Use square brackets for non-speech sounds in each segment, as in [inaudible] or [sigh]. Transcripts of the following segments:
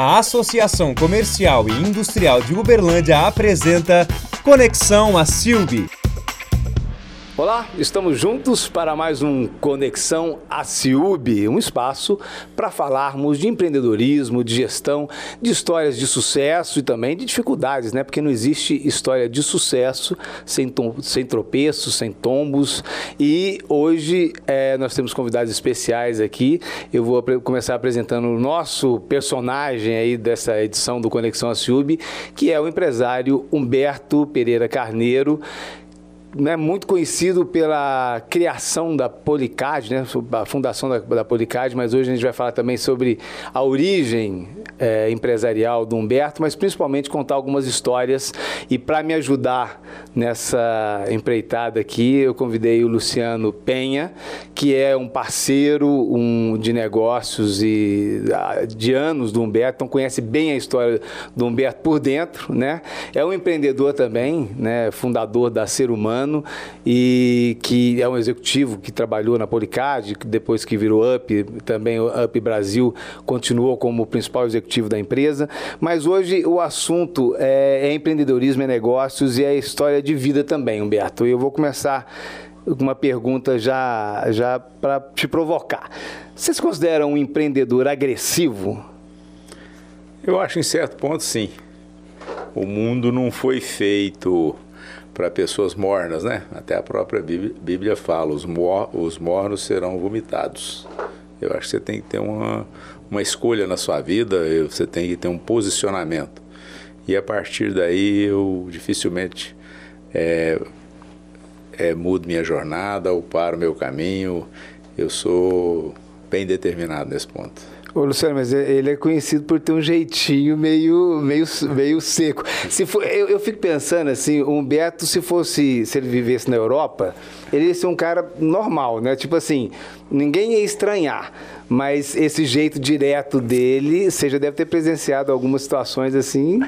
A Associação Comercial e Industrial de Uberlândia apresenta Conexão a Silbi. Olá, estamos juntos para mais um Conexão ACIUB, um espaço para falarmos de empreendedorismo, de gestão, de histórias de sucesso e também de dificuldades, né? Porque não existe história de sucesso sem, sem tropeços, sem tombos. E hoje é, nós temos convidados especiais aqui. Eu vou começar apresentando o nosso personagem aí dessa edição do Conexão ACIUB, que é o empresário Humberto Pereira Carneiro né, muito conhecido pela criação da Policad, né, a fundação da, da Policad, mas hoje a gente vai falar também sobre a origem é, empresarial do Humberto, mas principalmente contar algumas histórias. E para me ajudar nessa empreitada aqui, eu convidei o Luciano Penha, que é um parceiro um, de negócios e de anos do Humberto, então conhece bem a história do Humberto por dentro, né? É um empreendedor também, né? Fundador da Ser Humano e que é um executivo que trabalhou na Policad, depois que virou Up, também Up Brasil continuou como principal executivo executivo da empresa. Mas hoje o assunto é, é empreendedorismo, é negócios e é história de vida também, Humberto. E eu vou começar com uma pergunta já, já para te provocar. Você se considera um empreendedor agressivo? Eu acho em certo ponto sim. O mundo não foi feito para pessoas mornas, né? Até a própria Bíblia, Bíblia fala: os, mor os mornos serão vomitados. Eu acho que você tem que ter uma, uma escolha na sua vida, você tem que ter um posicionamento. E a partir daí eu dificilmente é, é, mudo minha jornada ou paro meu caminho. Eu sou bem determinado nesse ponto. Ô, Luciano, mas ele é conhecido por ter um jeitinho meio, meio, meio seco. Se for, eu, eu fico pensando assim, o Humberto, se fosse, se ele vivesse na Europa, ele ia ser um cara normal, né? Tipo assim, ninguém ia estranhar. Mas esse jeito direto dele, você já deve ter presenciado algumas situações assim.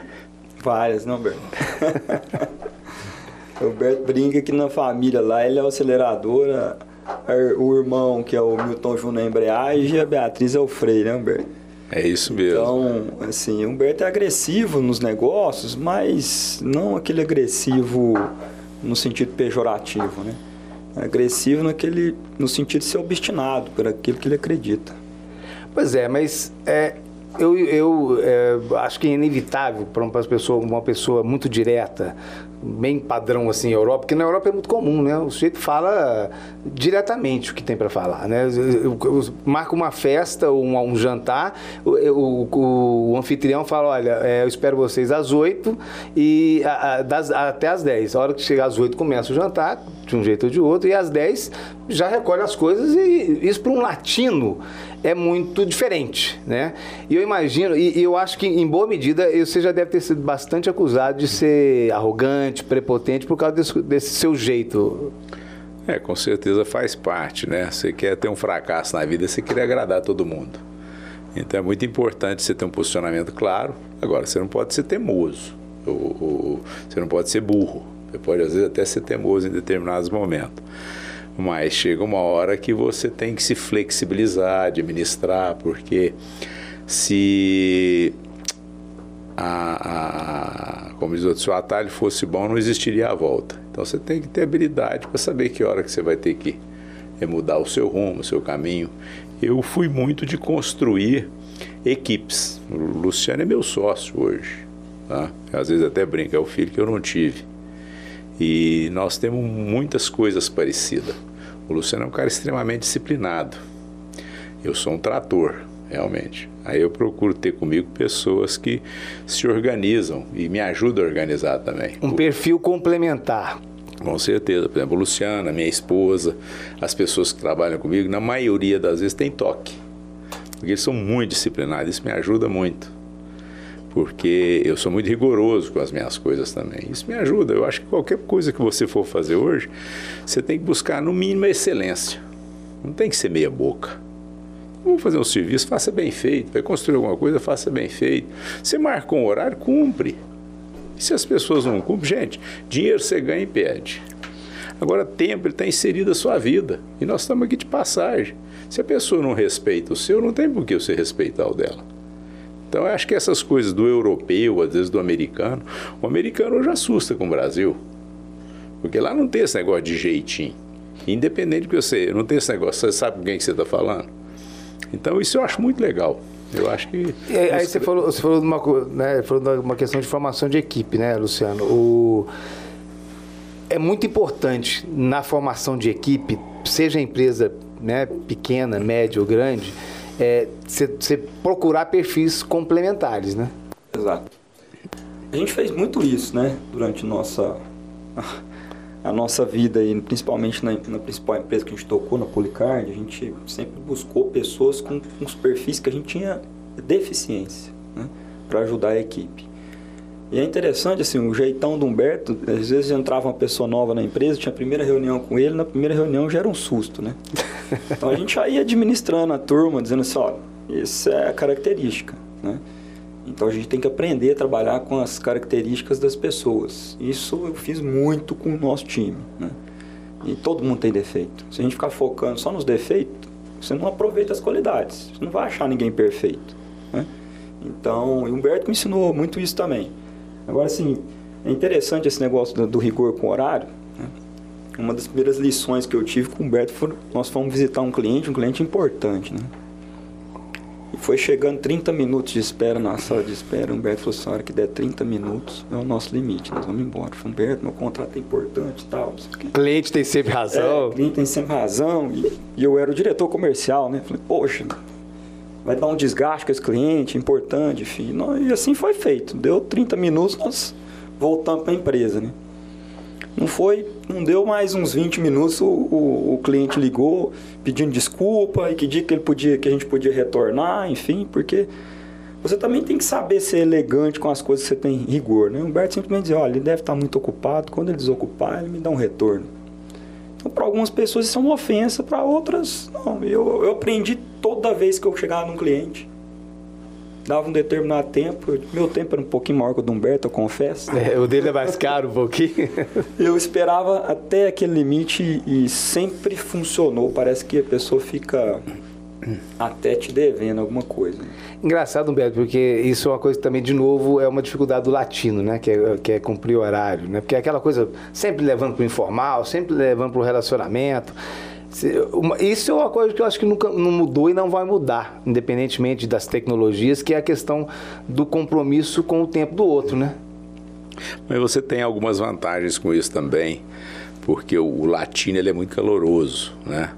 Várias, não, Humberto? [laughs] o Humberto brinca que na família lá ele é o acelerador, o irmão, que é o Milton Júnior embreagem, e a Beatriz é o freio, né, Humberto? É isso mesmo. Então, assim, o Humberto é agressivo nos negócios, mas não aquele agressivo no sentido pejorativo, né? É agressivo naquele, no sentido de ser obstinado por aquilo que ele acredita. Pois é, mas é, eu, eu é, acho que é inevitável para uma pessoa, uma pessoa muito direta, bem padrão assim, Europa, porque na Europa é muito comum, né? O sujeito fala diretamente o que tem para falar, né? Marca uma festa ou um, um, jantar, o, o, o, anfitrião fala, olha, é, eu espero vocês às oito e a, a, das, até às dez. A hora que chegar às oito começa o jantar, de um jeito ou de outro, e às dez já recolhe as coisas e isso para um latino é muito diferente, né? E eu imagino, e, e, eu acho que em boa medida você já deve ter sido bastante acusado de ser arrogante, prepotente por causa desse, desse seu jeito. É, com certeza faz parte, né? Você quer ter um fracasso na vida, você quer agradar todo mundo. Então é muito importante você ter um posicionamento claro. Agora, você não pode ser teimoso, ou, ou você não pode ser burro. Você pode, às vezes, até ser teimoso em determinados momentos. Mas chega uma hora que você tem que se flexibilizar, administrar, porque se a, a, como diz o outro, se o atalho fosse bom, não existiria a volta. Então você tem que ter habilidade para saber que hora que você vai ter que mudar o seu rumo, o seu caminho. Eu fui muito de construir equipes. O Luciano é meu sócio hoje. Tá? Às vezes até brinca, é o filho que eu não tive. E nós temos muitas coisas parecidas. O Luciano é um cara extremamente disciplinado. Eu sou um trator, realmente. Aí eu procuro ter comigo pessoas que se organizam e me ajudam a organizar também. Um perfil complementar. Com certeza. Por exemplo, a Luciana, minha esposa, as pessoas que trabalham comigo, na maioria das vezes tem toque. Porque eles são muito disciplinados, isso me ajuda muito porque eu sou muito rigoroso com as minhas coisas também. Isso me ajuda. Eu acho que qualquer coisa que você for fazer hoje, você tem que buscar no mínimo a excelência. Não tem que ser meia boca. Vamos fazer um serviço, faça bem feito. Vai construir alguma coisa, faça bem feito. Você marcou um horário, cumpre. E se as pessoas não cumprem, gente, dinheiro você ganha e perde. Agora, tempo está inserido na sua vida. E nós estamos aqui de passagem. Se a pessoa não respeita o seu, não tem por que você respeitar o dela. Então, eu acho que essas coisas do europeu, às vezes do americano, o americano hoje assusta com o Brasil. Porque lá não tem esse negócio de jeitinho. Independente que você não tem esse negócio, você sabe com quem que você está falando. Então, isso eu acho muito legal. Eu acho que. E aí, aí você falou, você falou de uma, né, falou de uma questão de formação de equipe, né, Luciano? O, é muito importante na formação de equipe, seja a empresa né, pequena, média ou grande, você é, procurar perfis complementares, né? Exato. A gente fez muito isso, né, durante nossa [laughs] a nossa vida e principalmente na, na, principal empresa que a gente tocou, na Policard, a gente sempre buscou pessoas com, com os perfis que a gente tinha deficiência, né, para ajudar a equipe. E é interessante, assim, o jeitão do Humberto, às vezes entrava uma pessoa nova na empresa, tinha a primeira reunião com ele, na primeira reunião já era um susto, né? [laughs] Então a gente já ia administrando a turma, dizendo assim, ó, isso é a característica, né? Então a gente tem que aprender a trabalhar com as características das pessoas. Isso eu fiz muito com o nosso time. Né? E todo mundo tem defeito. Se a gente ficar focando só nos defeitos, você não aproveita as qualidades. Você não vai achar ninguém perfeito. Né? Então, o Humberto me ensinou muito isso também. Agora, assim, é interessante esse negócio do, do rigor com horário. Uma das primeiras lições que eu tive com o Humberto foi nós fomos visitar um cliente, um cliente importante, né? Foi chegando 30 minutos de espera na sala de espera. Humberto falou assim: a hora que der 30 minutos é o nosso limite, nós vamos embora. falei, Humberto, meu contrato é importante e tal. Cliente tem sempre razão. É, cliente tem sempre razão. E, e, eu era o diretor comercial, né? Falei, poxa, vai dar um desgaste com esse cliente, importante, enfim. E assim foi feito. Deu 30 minutos, nós voltamos para a empresa, né? Não foi, não deu mais uns 20 minutos, o, o, o, cliente ligou pedindo desculpa e que dia que ele podia, que a gente podia retornar, enfim, porque você também tem que saber ser elegante com as coisas que você tem rigor, né? O Humberto simplesmente dizia, olha, ele deve estar muito ocupado, quando ele desocupar, ele me dá um retorno. Então, para algumas pessoas isso é uma ofensa, para outras, não. Eu, eu aprendi toda vez que eu chegava num cliente dava um determinado tempo. Meu tempo era um pouquinho maior que o do Humberto, eu confesso. É, o dele é mais caro um pouquinho. [laughs] eu esperava até aquele limite e sempre funcionou. Parece que a pessoa fica até te devendo alguma coisa. Engraçado, Humberto, porque isso é uma coisa que também, de novo, é uma dificuldade do latino, né? Que é, que é cumprir horário, né? Porque é aquela coisa sempre levando para o informal, sempre levando para o relacionamento. Isso é uma coisa que eu acho que nunca não mudou e não vai mudar, independentemente das tecnologias, que é a questão do compromisso com o tempo do outro, né? Mas você tem algumas vantagens com isso também, porque o, latino ele é muito caloroso, né?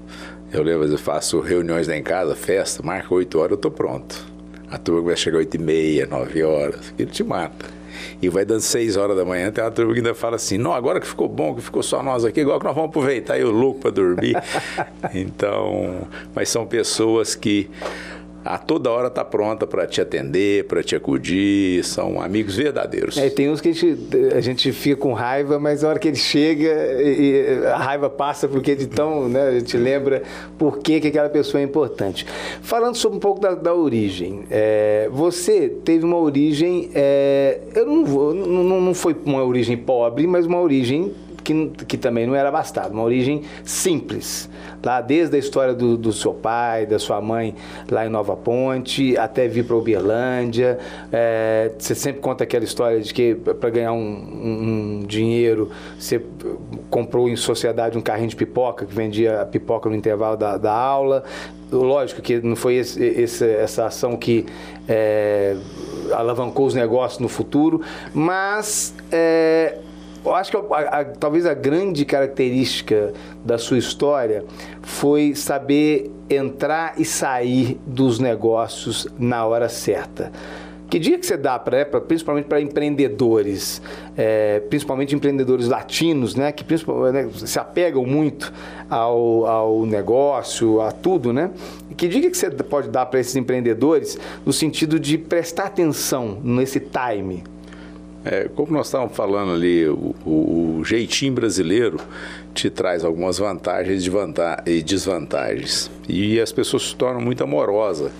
Eu lembro, eu faço reuniões lá em casa, festa, marca 8 horas, eu tô pronto. A turma vai chegar 8 e meia, 9 horas, ele te mata e vai dando 6 horas da manhã, tem uma turma que ainda fala assim, não, agora que ficou bom, que ficou só nós aqui, igual que nós vamos aproveitar aí o louco para dormir. [laughs] então, mas são pessoas que a toda hora está pronta para te atender, para te acudir, são amigos verdadeiros. É, tem uns que a gente, a gente fica com raiva, mas a hora que ele chega, e, a raiva passa porque de tão, né, a gente lembra por que, que aquela pessoa é importante. Falando sobre um pouco da, da origem, é, você teve uma origem, é, eu não, vou, não, não foi uma origem pobre, mas uma origem que, que também não era abastado, uma origem simples. Lá desde a história do, do seu pai, da sua mãe lá em Nova Ponte, até vir para Uberlândia. É, você sempre conta aquela história de que para ganhar um, um, dinheiro, você comprou em sociedade um carrinho de pipoca, que vendia pipoca no intervalo da, da aula. Lógico que não foi esse, esse, essa ação que é, alavancou os negócios no futuro, mas é, eu acho que a, a, talvez a grande característica da sua história foi saber entrar e sair dos negócios na hora certa. Que dia que você dá para, né, principalmente para empreendedores, é, principalmente empreendedores latinos, né, que né, se apegam muito ao, ao negócio, a tudo, né? Que dica que você pode dar para esses empreendedores no sentido de prestar atenção nesse time? É, como nós estávamos falando ali, o, o, o, jeitinho brasileiro te traz algumas vantagens e desvantagens. E as pessoas se tornam muito amorosas.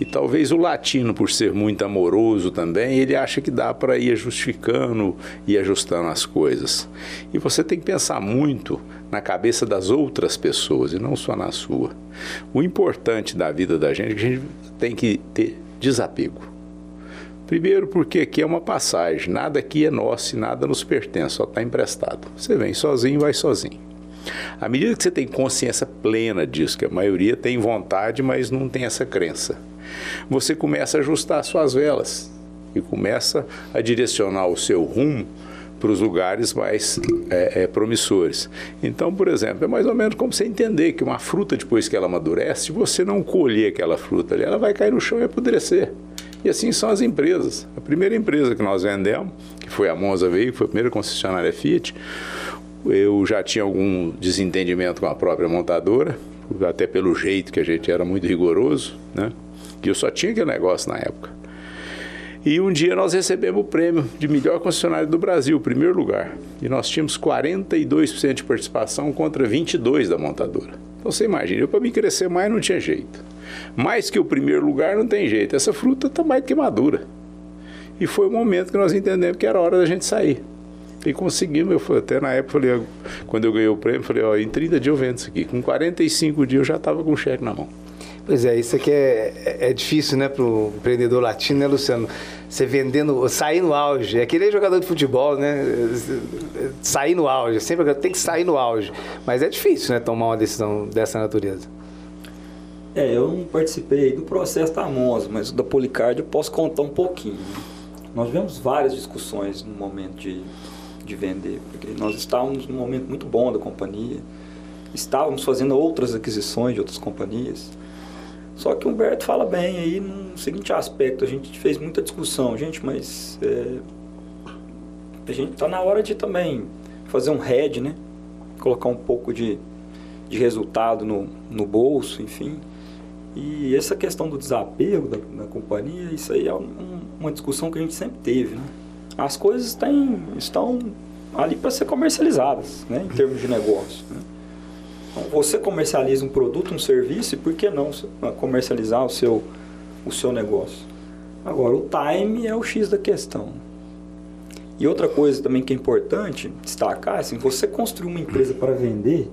E talvez o latino, por ser muito amoroso também, ele acha que dá para ir justificando e ajustando as coisas. E você tem que pensar muito na cabeça das outras pessoas e não só na sua. O importante da vida da gente é que a gente tem que ter desapego. Primeiro, porque aqui é uma passagem, nada aqui é nosso e nada nos pertence, só está emprestado. Você vem sozinho, vai sozinho. À medida que você tem consciência plena disso, que a maioria tem vontade, mas não tem essa crença, você começa a ajustar suas velas e começa a direcionar o seu rumo para os lugares mais é, é, promissores. Então, por exemplo, é mais ou menos como você entender que uma fruta, depois que ela amadurece, se você não colher aquela fruta ali, ela vai cair no chão e apodrecer. E assim são as empresas. A primeira empresa que nós vendemos, que foi a Monza Veículo, foi a primeira concessionária Fiat, eu já tinha algum desentendimento com a própria montadora, até pelo jeito que a gente era muito rigoroso, né? E eu só tinha aquele negócio na época. E um dia nós recebemos o prêmio de melhor concessionário do Brasil, primeiro lugar. E nós tínhamos 42% de participação contra 22% da montadora. Então você imagina, eu para me crescer mais não tinha jeito. Mais que o primeiro lugar não tem jeito. Essa fruta está mais do que madura. E foi o momento que nós entendemos que era hora da gente sair. E conseguimos, eu falei, até na época, falei, quando eu ganhei o prêmio, falei, ó, em 30 dias eu vendo isso aqui. Com 45 dias eu já estava com o cheque na mão. Pois é, isso aqui é, é, é difícil, né, para o empreendedor latino, né, Luciano? Você vendendo, sair no auge. É aquele jogador de futebol, né? Sair no auge. Sempre tem que sair no auge. Mas é difícil, né, tomar uma decisão dessa natureza. É, eu não participei do processo da Monza, mas da Policard eu posso contar um pouquinho. Nós tivemos várias discussões no momento de, de vender, porque nós estávamos num momento muito bom da companhia, estávamos fazendo outras aquisições de outras companhias. Só que o Humberto fala bem aí no seguinte aspecto, a gente fez muita discussão, gente, mas é, a gente está na hora de também fazer um head, né? Colocar um pouco de, de resultado no, no bolso, enfim. E essa questão do desapego da, da companhia, isso aí é um, uma discussão que a gente sempre teve, né? As coisas têm, estão ali para ser comercializadas, né? Em termos de negócio, né? Então, você comercializa um produto, um serviço, e por que não comercializar o seu, o seu negócio? Agora, o time é o X da questão. E outra coisa também que é importante destacar, assim, você construir uma empresa para vender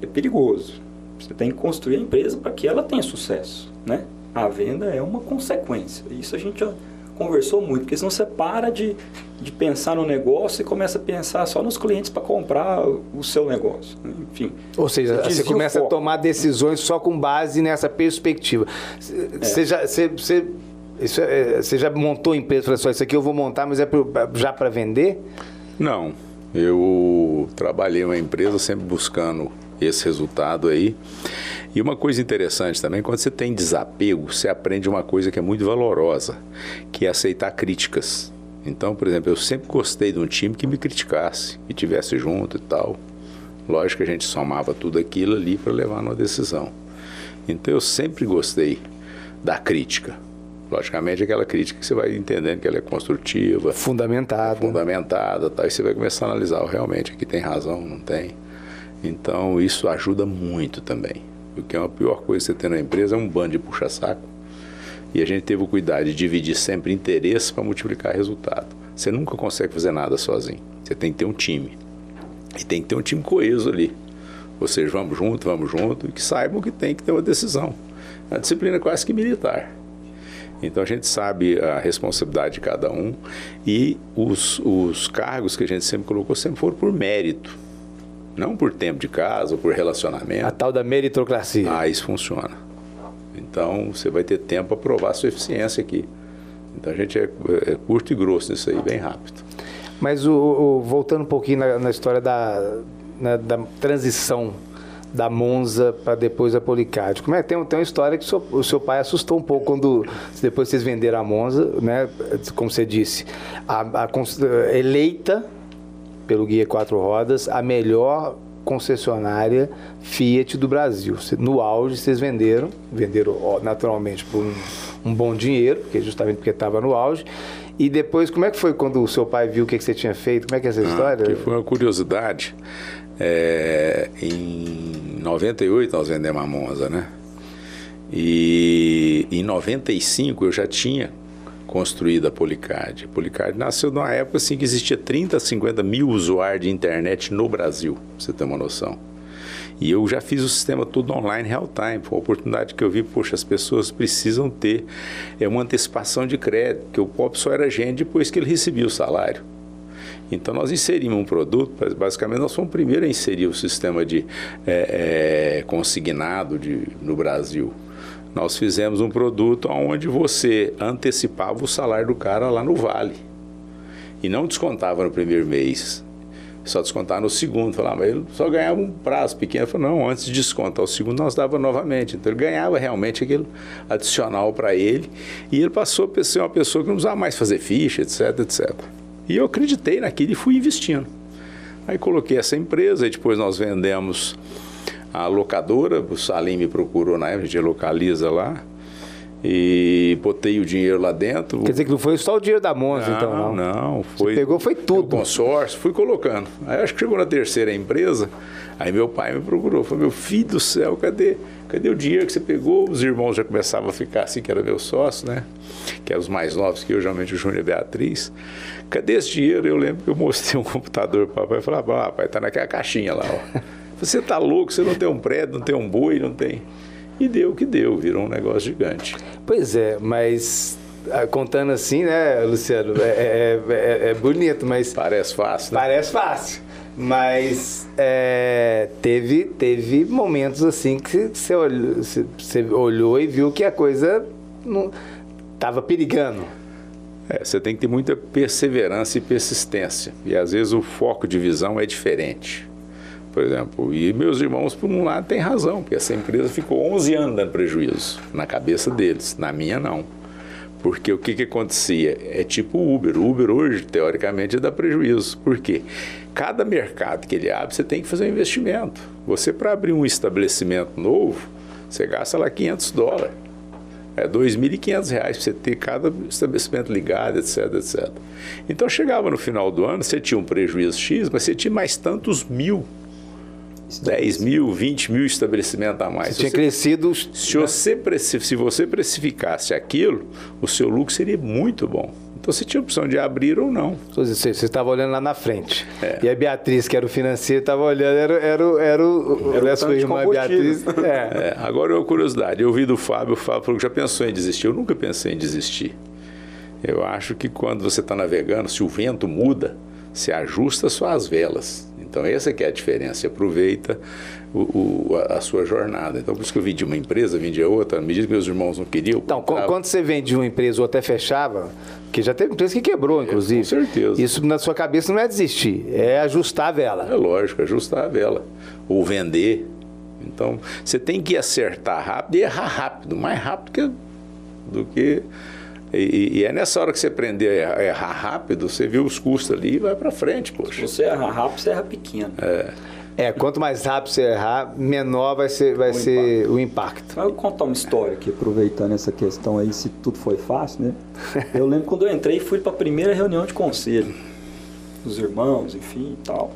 é perigoso. Você tem que construir a empresa para que ela tenha sucesso, né? A venda é uma consequência. Isso a gente já conversou muito, porque senão você para de, de pensar no negócio e começa a pensar só nos clientes para comprar o seu negócio. Né? Enfim. Ou seja, você começa a tomar decisões só com base nessa perspectiva. Você, é. já, você, você, isso é, você já montou a empresa e falou assim, isso aqui eu vou montar, mas é já para vender? Não. Eu trabalhei uma empresa sempre buscando esse resultado aí. E uma coisa interessante também, quando você tem desapego, você aprende uma coisa que é muito valorosa, que é aceitar críticas. Então, por exemplo, eu sempre gostei de um time que me criticasse, que tivesse junto e tal. Lógico que a gente somava tudo aquilo ali para levar numa decisão. Então, eu sempre gostei da crítica. Logicamente, aquela crítica que você vai entendendo que ela é construtiva, fundamentada, fundamentada, tal, e você vai começar a analisar, oh, realmente aqui tem razão, não tem. Então, isso ajuda muito também. Porque é a pior coisa que você tem na empresa é um bando de puxa-saco. E a gente teve o cuidado de dividir sempre interesse para multiplicar resultado. Você nunca consegue fazer nada sozinho. Você tem que ter um time. E tem que ter um time coeso ali. Ou seja, vamos junto, vamos junto, e que saibam que tem que ter uma decisão. É uma disciplina quase que militar. Então a gente sabe a responsabilidade de cada um e os, os cargos que a gente sempre colocou sempre foram por mérito. Não por tempo de casa ou por relacionamento. A tal da meritocracia. Ah, isso funciona. Então você vai ter tempo para provar a sua eficiência aqui. Então a gente é, é curto e grosso nisso aí, bem rápido. Mas o, o voltando um pouquinho na, na história da, na, da transição da Monza para depois a Policard. Como é tem, tem uma história que o seu, o seu, pai assustou um pouco quando depois vocês venderam a Monza, né? Como você disse, a, a eleita pelo Guia Quatro Rodas, a melhor concessionária Fiat do Brasil. No auge, vocês venderam, venderam naturalmente por um, um bom dinheiro, porque justamente porque estava no auge. E depois, como é que foi quando o seu pai viu o que, que você tinha feito? Como é que é essa ah, história? Que foi uma curiosidade. É, em 98 nós vendemos a Monza, né? E em 95 eu já tinha construída a Policard. A Policard nasceu numa época assim que existia 30, 50 mil usuários de internet no Brasil, pra você ter uma noção. E eu já fiz o sistema tudo online, real time. Foi uma oportunidade que eu vi, poxa, as pessoas precisam ter é uma antecipação de crédito, que o POP só era gente depois que ele recebia o salário. Então nós inserimos um produto, basicamente nós fomos o primeiro a inserir o sistema de é, é, consignado de, no Brasil. Nós fizemos um produto onde você antecipava o salário do cara lá no Vale. E não descontava no primeiro mês só descontar no segundo. Falava, mas ele só ganhava um prazo pequeno. Eu falei, não, antes de descontar o segundo, nós dava novamente. Então ele ganhava realmente aquele adicional para ele. E ele passou a ser uma pessoa que não usava mais fazer ficha, etc, etc. E eu acreditei naquilo e fui investindo. Aí coloquei essa empresa, e depois nós vendemos a locadora, o Salim me procurou na época, a gente localiza lá e botei o dinheiro lá dentro. Quer dizer que não foi só o dinheiro da Monza, então, não? Não, foi. Você pegou, foi tudo. O consórcio, fui colocando. Aí acho que chegou na terceira empresa, aí meu pai me procurou, falou: meu filho do céu, cadê? Cadê o dinheiro que você pegou? Os irmãos já começavam a ficar assim, que era meu sócio, né? Que eram os mais novos que eu, geralmente o Júnior e a Beatriz. Cadê esse dinheiro? Eu lembro que eu mostrei um computador para o papai e falei: ah, pai, tá naquela caixinha lá, ó. [laughs] Você tá louco, você não tem um prédio, não tem um boi, não tem. E deu o que deu, virou um negócio gigante. Pois é, mas ah, contando assim, né, Luciano, é, é, é, é bonito, mas. Parece fácil, né? Parece fácil. Mas é, teve, teve momentos assim que você olhou, você olhou e viu que a coisa não estava perigando. É, você tem que ter muita perseverança e persistência. E às vezes o foco de visão é diferente por exemplo. E meus irmãos, por um lado, têm razão, porque essa empresa ficou 11 anos dando prejuízo, na cabeça deles, na minha não. Porque o que, que acontecia? É tipo Uber. Uber hoje, teoricamente, dá prejuízo. Por quê? Cada mercado que ele abre, você tem que fazer um investimento. Você, para abrir um estabelecimento novo, você gasta lá 500 dólares. É R$ 2.500 para você ter cada estabelecimento ligado, etc, etc. Então, chegava no final do ano, você tinha um prejuízo X, mas você tinha mais tantos mil 10 mil, 20 mil estabelecimentos a mais. Você tinha crescido. Se você, se você precificasse aquilo, o seu lucro seria muito bom. Então você tinha opção de abrir ou não. Você estava olhando lá na frente. É. E a Beatriz, que era o financeiro, estava olhando, era, era, era, o, era a sua irmã Beatriz. [laughs] É. É. Agora, uma curiosidade, eu ouvi do Fábio, o Fábio falou que já pensou em desistir. Eu nunca pensei em desistir. Eu acho que quando você está navegando, se o vento muda, se ajusta suas velas. Então, essa que é a diferença. Você aproveita o, o, a, sua jornada. Então, por isso que eu vendi uma empresa, vendi a outra, à medida que meus irmãos não queriam. Então, comprava. quando você vende uma empresa ou até fechava, que já teve empresa que quebrou, inclusive. É, com certeza. Isso na sua cabeça não é desistir, é ajustar a vela. É lógico, ajustar a vela. Ou vender. Então, você tem que acertar rápido e errar rápido, mais rápido que, do que e, e, é nessa hora que você aprender a errar rápido, você vê os custos ali e vai para frente, poxa. Se você errar rápido, você erra pequeno. É. É, quanto mais rápido você errar, menor vai ser, vai o, ser impacto. o impacto. Eu vou contar uma história aqui, aproveitando essa questão aí, se tudo foi fácil, né? Eu lembro quando eu entrei, fui para a primeira reunião de conselho, os irmãos, enfim e tal.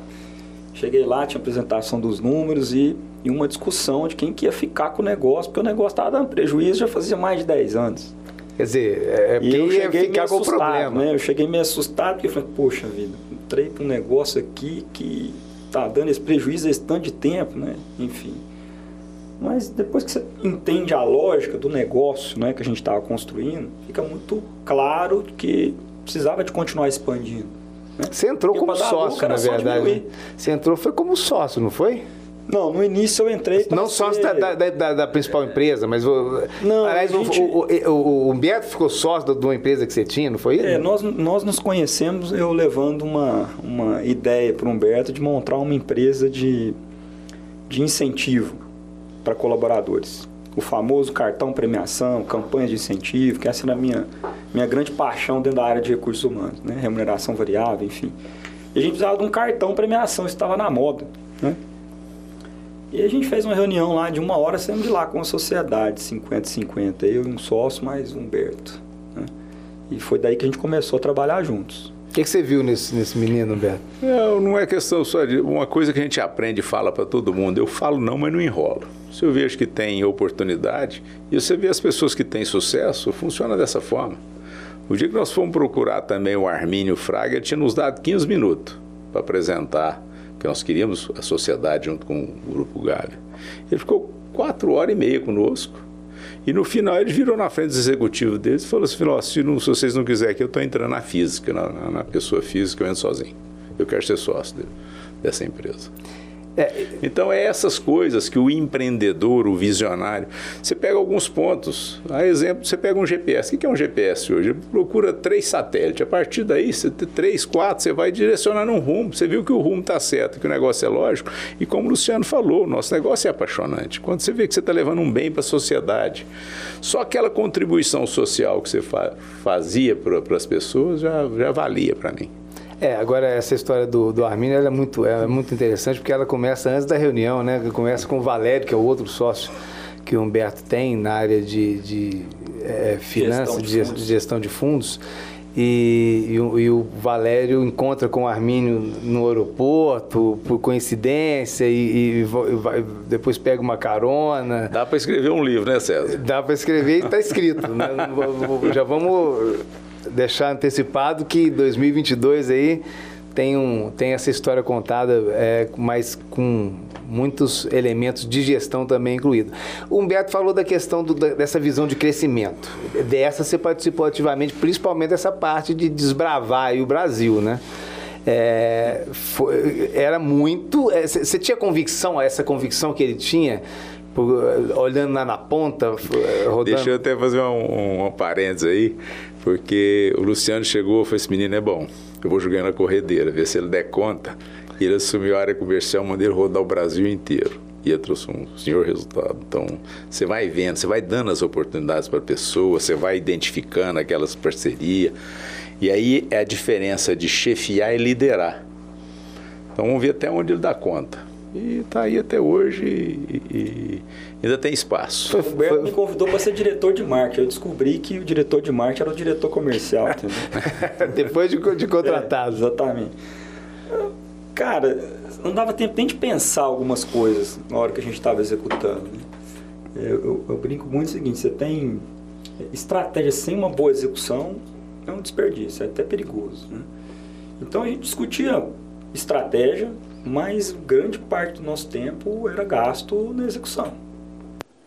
Cheguei lá, tinha apresentação dos números e, e uma discussão de quem que ia ficar com o negócio, porque o negócio estava dando prejuízo já fazia mais de 10 anos. Quer dizer, é, é porque eu cheguei ficar com problema. Né? Eu cheguei meio assustado porque eu falei, poxa vida, entrei para um negócio aqui que tá dando esse prejuízo esse tanto de tempo, né? Enfim. Mas depois que você entende a lógica do negócio né, que a gente estava construindo, fica muito claro que precisava de continuar expandindo. Né? Você entrou porque como sócio, na verdade. Você entrou foi como sócio, não foi? Não, no início eu entrei Não só ser... da, da, da, principal empresa, mas... O, não, aliás, gente... o, o, o, o Humberto ficou sócio de uma empresa que você tinha, não foi isso? É, nós, nós nos conhecemos eu levando uma, uma ideia para o Humberto de montar uma empresa de, de incentivo para colaboradores. O famoso cartão premiação, campanhas de incentivo, que essa era a minha, minha grande paixão dentro da área de recursos humanos, né? remuneração variável, enfim. E a gente precisava de um cartão premiação, isso estava na moda. E a gente fez uma reunião lá de uma hora, saímos de lá com a sociedade, 50-50, eu e um sócio, mais Humberto. Né? E foi daí que a gente começou a trabalhar juntos. O que, que, você viu nesse, nesse menino, Humberto? Não, não é questão só de. Uma coisa que a gente aprende e fala para todo mundo. Eu falo não, mas não enrolo. Se eu vejo que tem oportunidade, e você vê as pessoas que têm sucesso, funciona dessa forma. O dia que nós fomos procurar também o Armínio Fraga, ele tinha nos dado 15 minutos para apresentar que nós queríamos a sociedade junto com o Grupo Galho. Ele ficou quatro horas e meia conosco. E no final ele virou na frente do executivo deles e falou assim: oh, se, não, se vocês não quiserem aqui, eu estou entrando na física, na, na, pessoa física, eu entro sozinho. Eu quero ser sócio dele, dessa empresa. É, então é essas coisas que o empreendedor, o visionário, você pega alguns pontos. A exemplo, você pega um GPS. O que é um GPS hoje? Procura três satélites. A partir daí, você tem três, quatro, você vai direcionando um rumo. Você viu que o rumo está certo, que o negócio é lógico. E como o Luciano falou, o nosso negócio é apaixonante. Quando você vê que você está levando um bem para a sociedade, só aquela contribuição social que você fa fazia para as pessoas já, já valia para mim. É, agora essa história do, do Armínio é muito, é muito interessante porque ela começa antes da reunião, né? Começa com o Valério, que é o outro sócio que o Humberto tem na área de, de é, finanças, de, de, gestão de fundos. E, e, o, e, o, Valério encontra com o Armínio no aeroporto, por coincidência, e, e vai, depois pega uma carona. Dá para escrever um livro, né, César? Dá para escrever e está escrito. Né? Já vamos deixar antecipado que 2022 aí tem, um, tem essa história contada, é, mas com muitos elementos de gestão também incluído. O Humberto falou da questão do, dessa visão de crescimento. Dessa você participou ativamente, principalmente dessa parte de desbravar o Brasil, né? É, foi, era muito. Você é, tinha convicção, essa convicção que ele tinha, olhando lá na ponta, rodando. Deixa eu até fazer um, um, um parênteses aí. Porque o Luciano chegou e falou: esse menino é bom, eu vou jogar na corredeira, ver se ele der conta. E ele assumiu a área comercial, mandei ele rodar o Brasil inteiro. E trouxe um senhor resultado. Então, você vai vendo, você vai dando as oportunidades para a pessoa, você vai identificando aquelas parcerias. E aí é a diferença de chefiar e liderar. Então, vamos ver até onde ele dá conta. E está aí até hoje e, e, ainda tem espaço. O Roberto me convidou para ser diretor de marketing. Eu descobri que o diretor de marketing era o diretor comercial. [laughs] Depois de, de contratado. É, exatamente. Cara, não dava tempo nem de pensar algumas coisas na hora que a gente estava executando. Né? Eu, eu, eu, brinco muito o seguinte: você tem estratégia sem uma boa execução, é um desperdício, é até perigoso. Né? Então a gente discutia estratégia mas grande parte do nosso tempo era gasto na execução.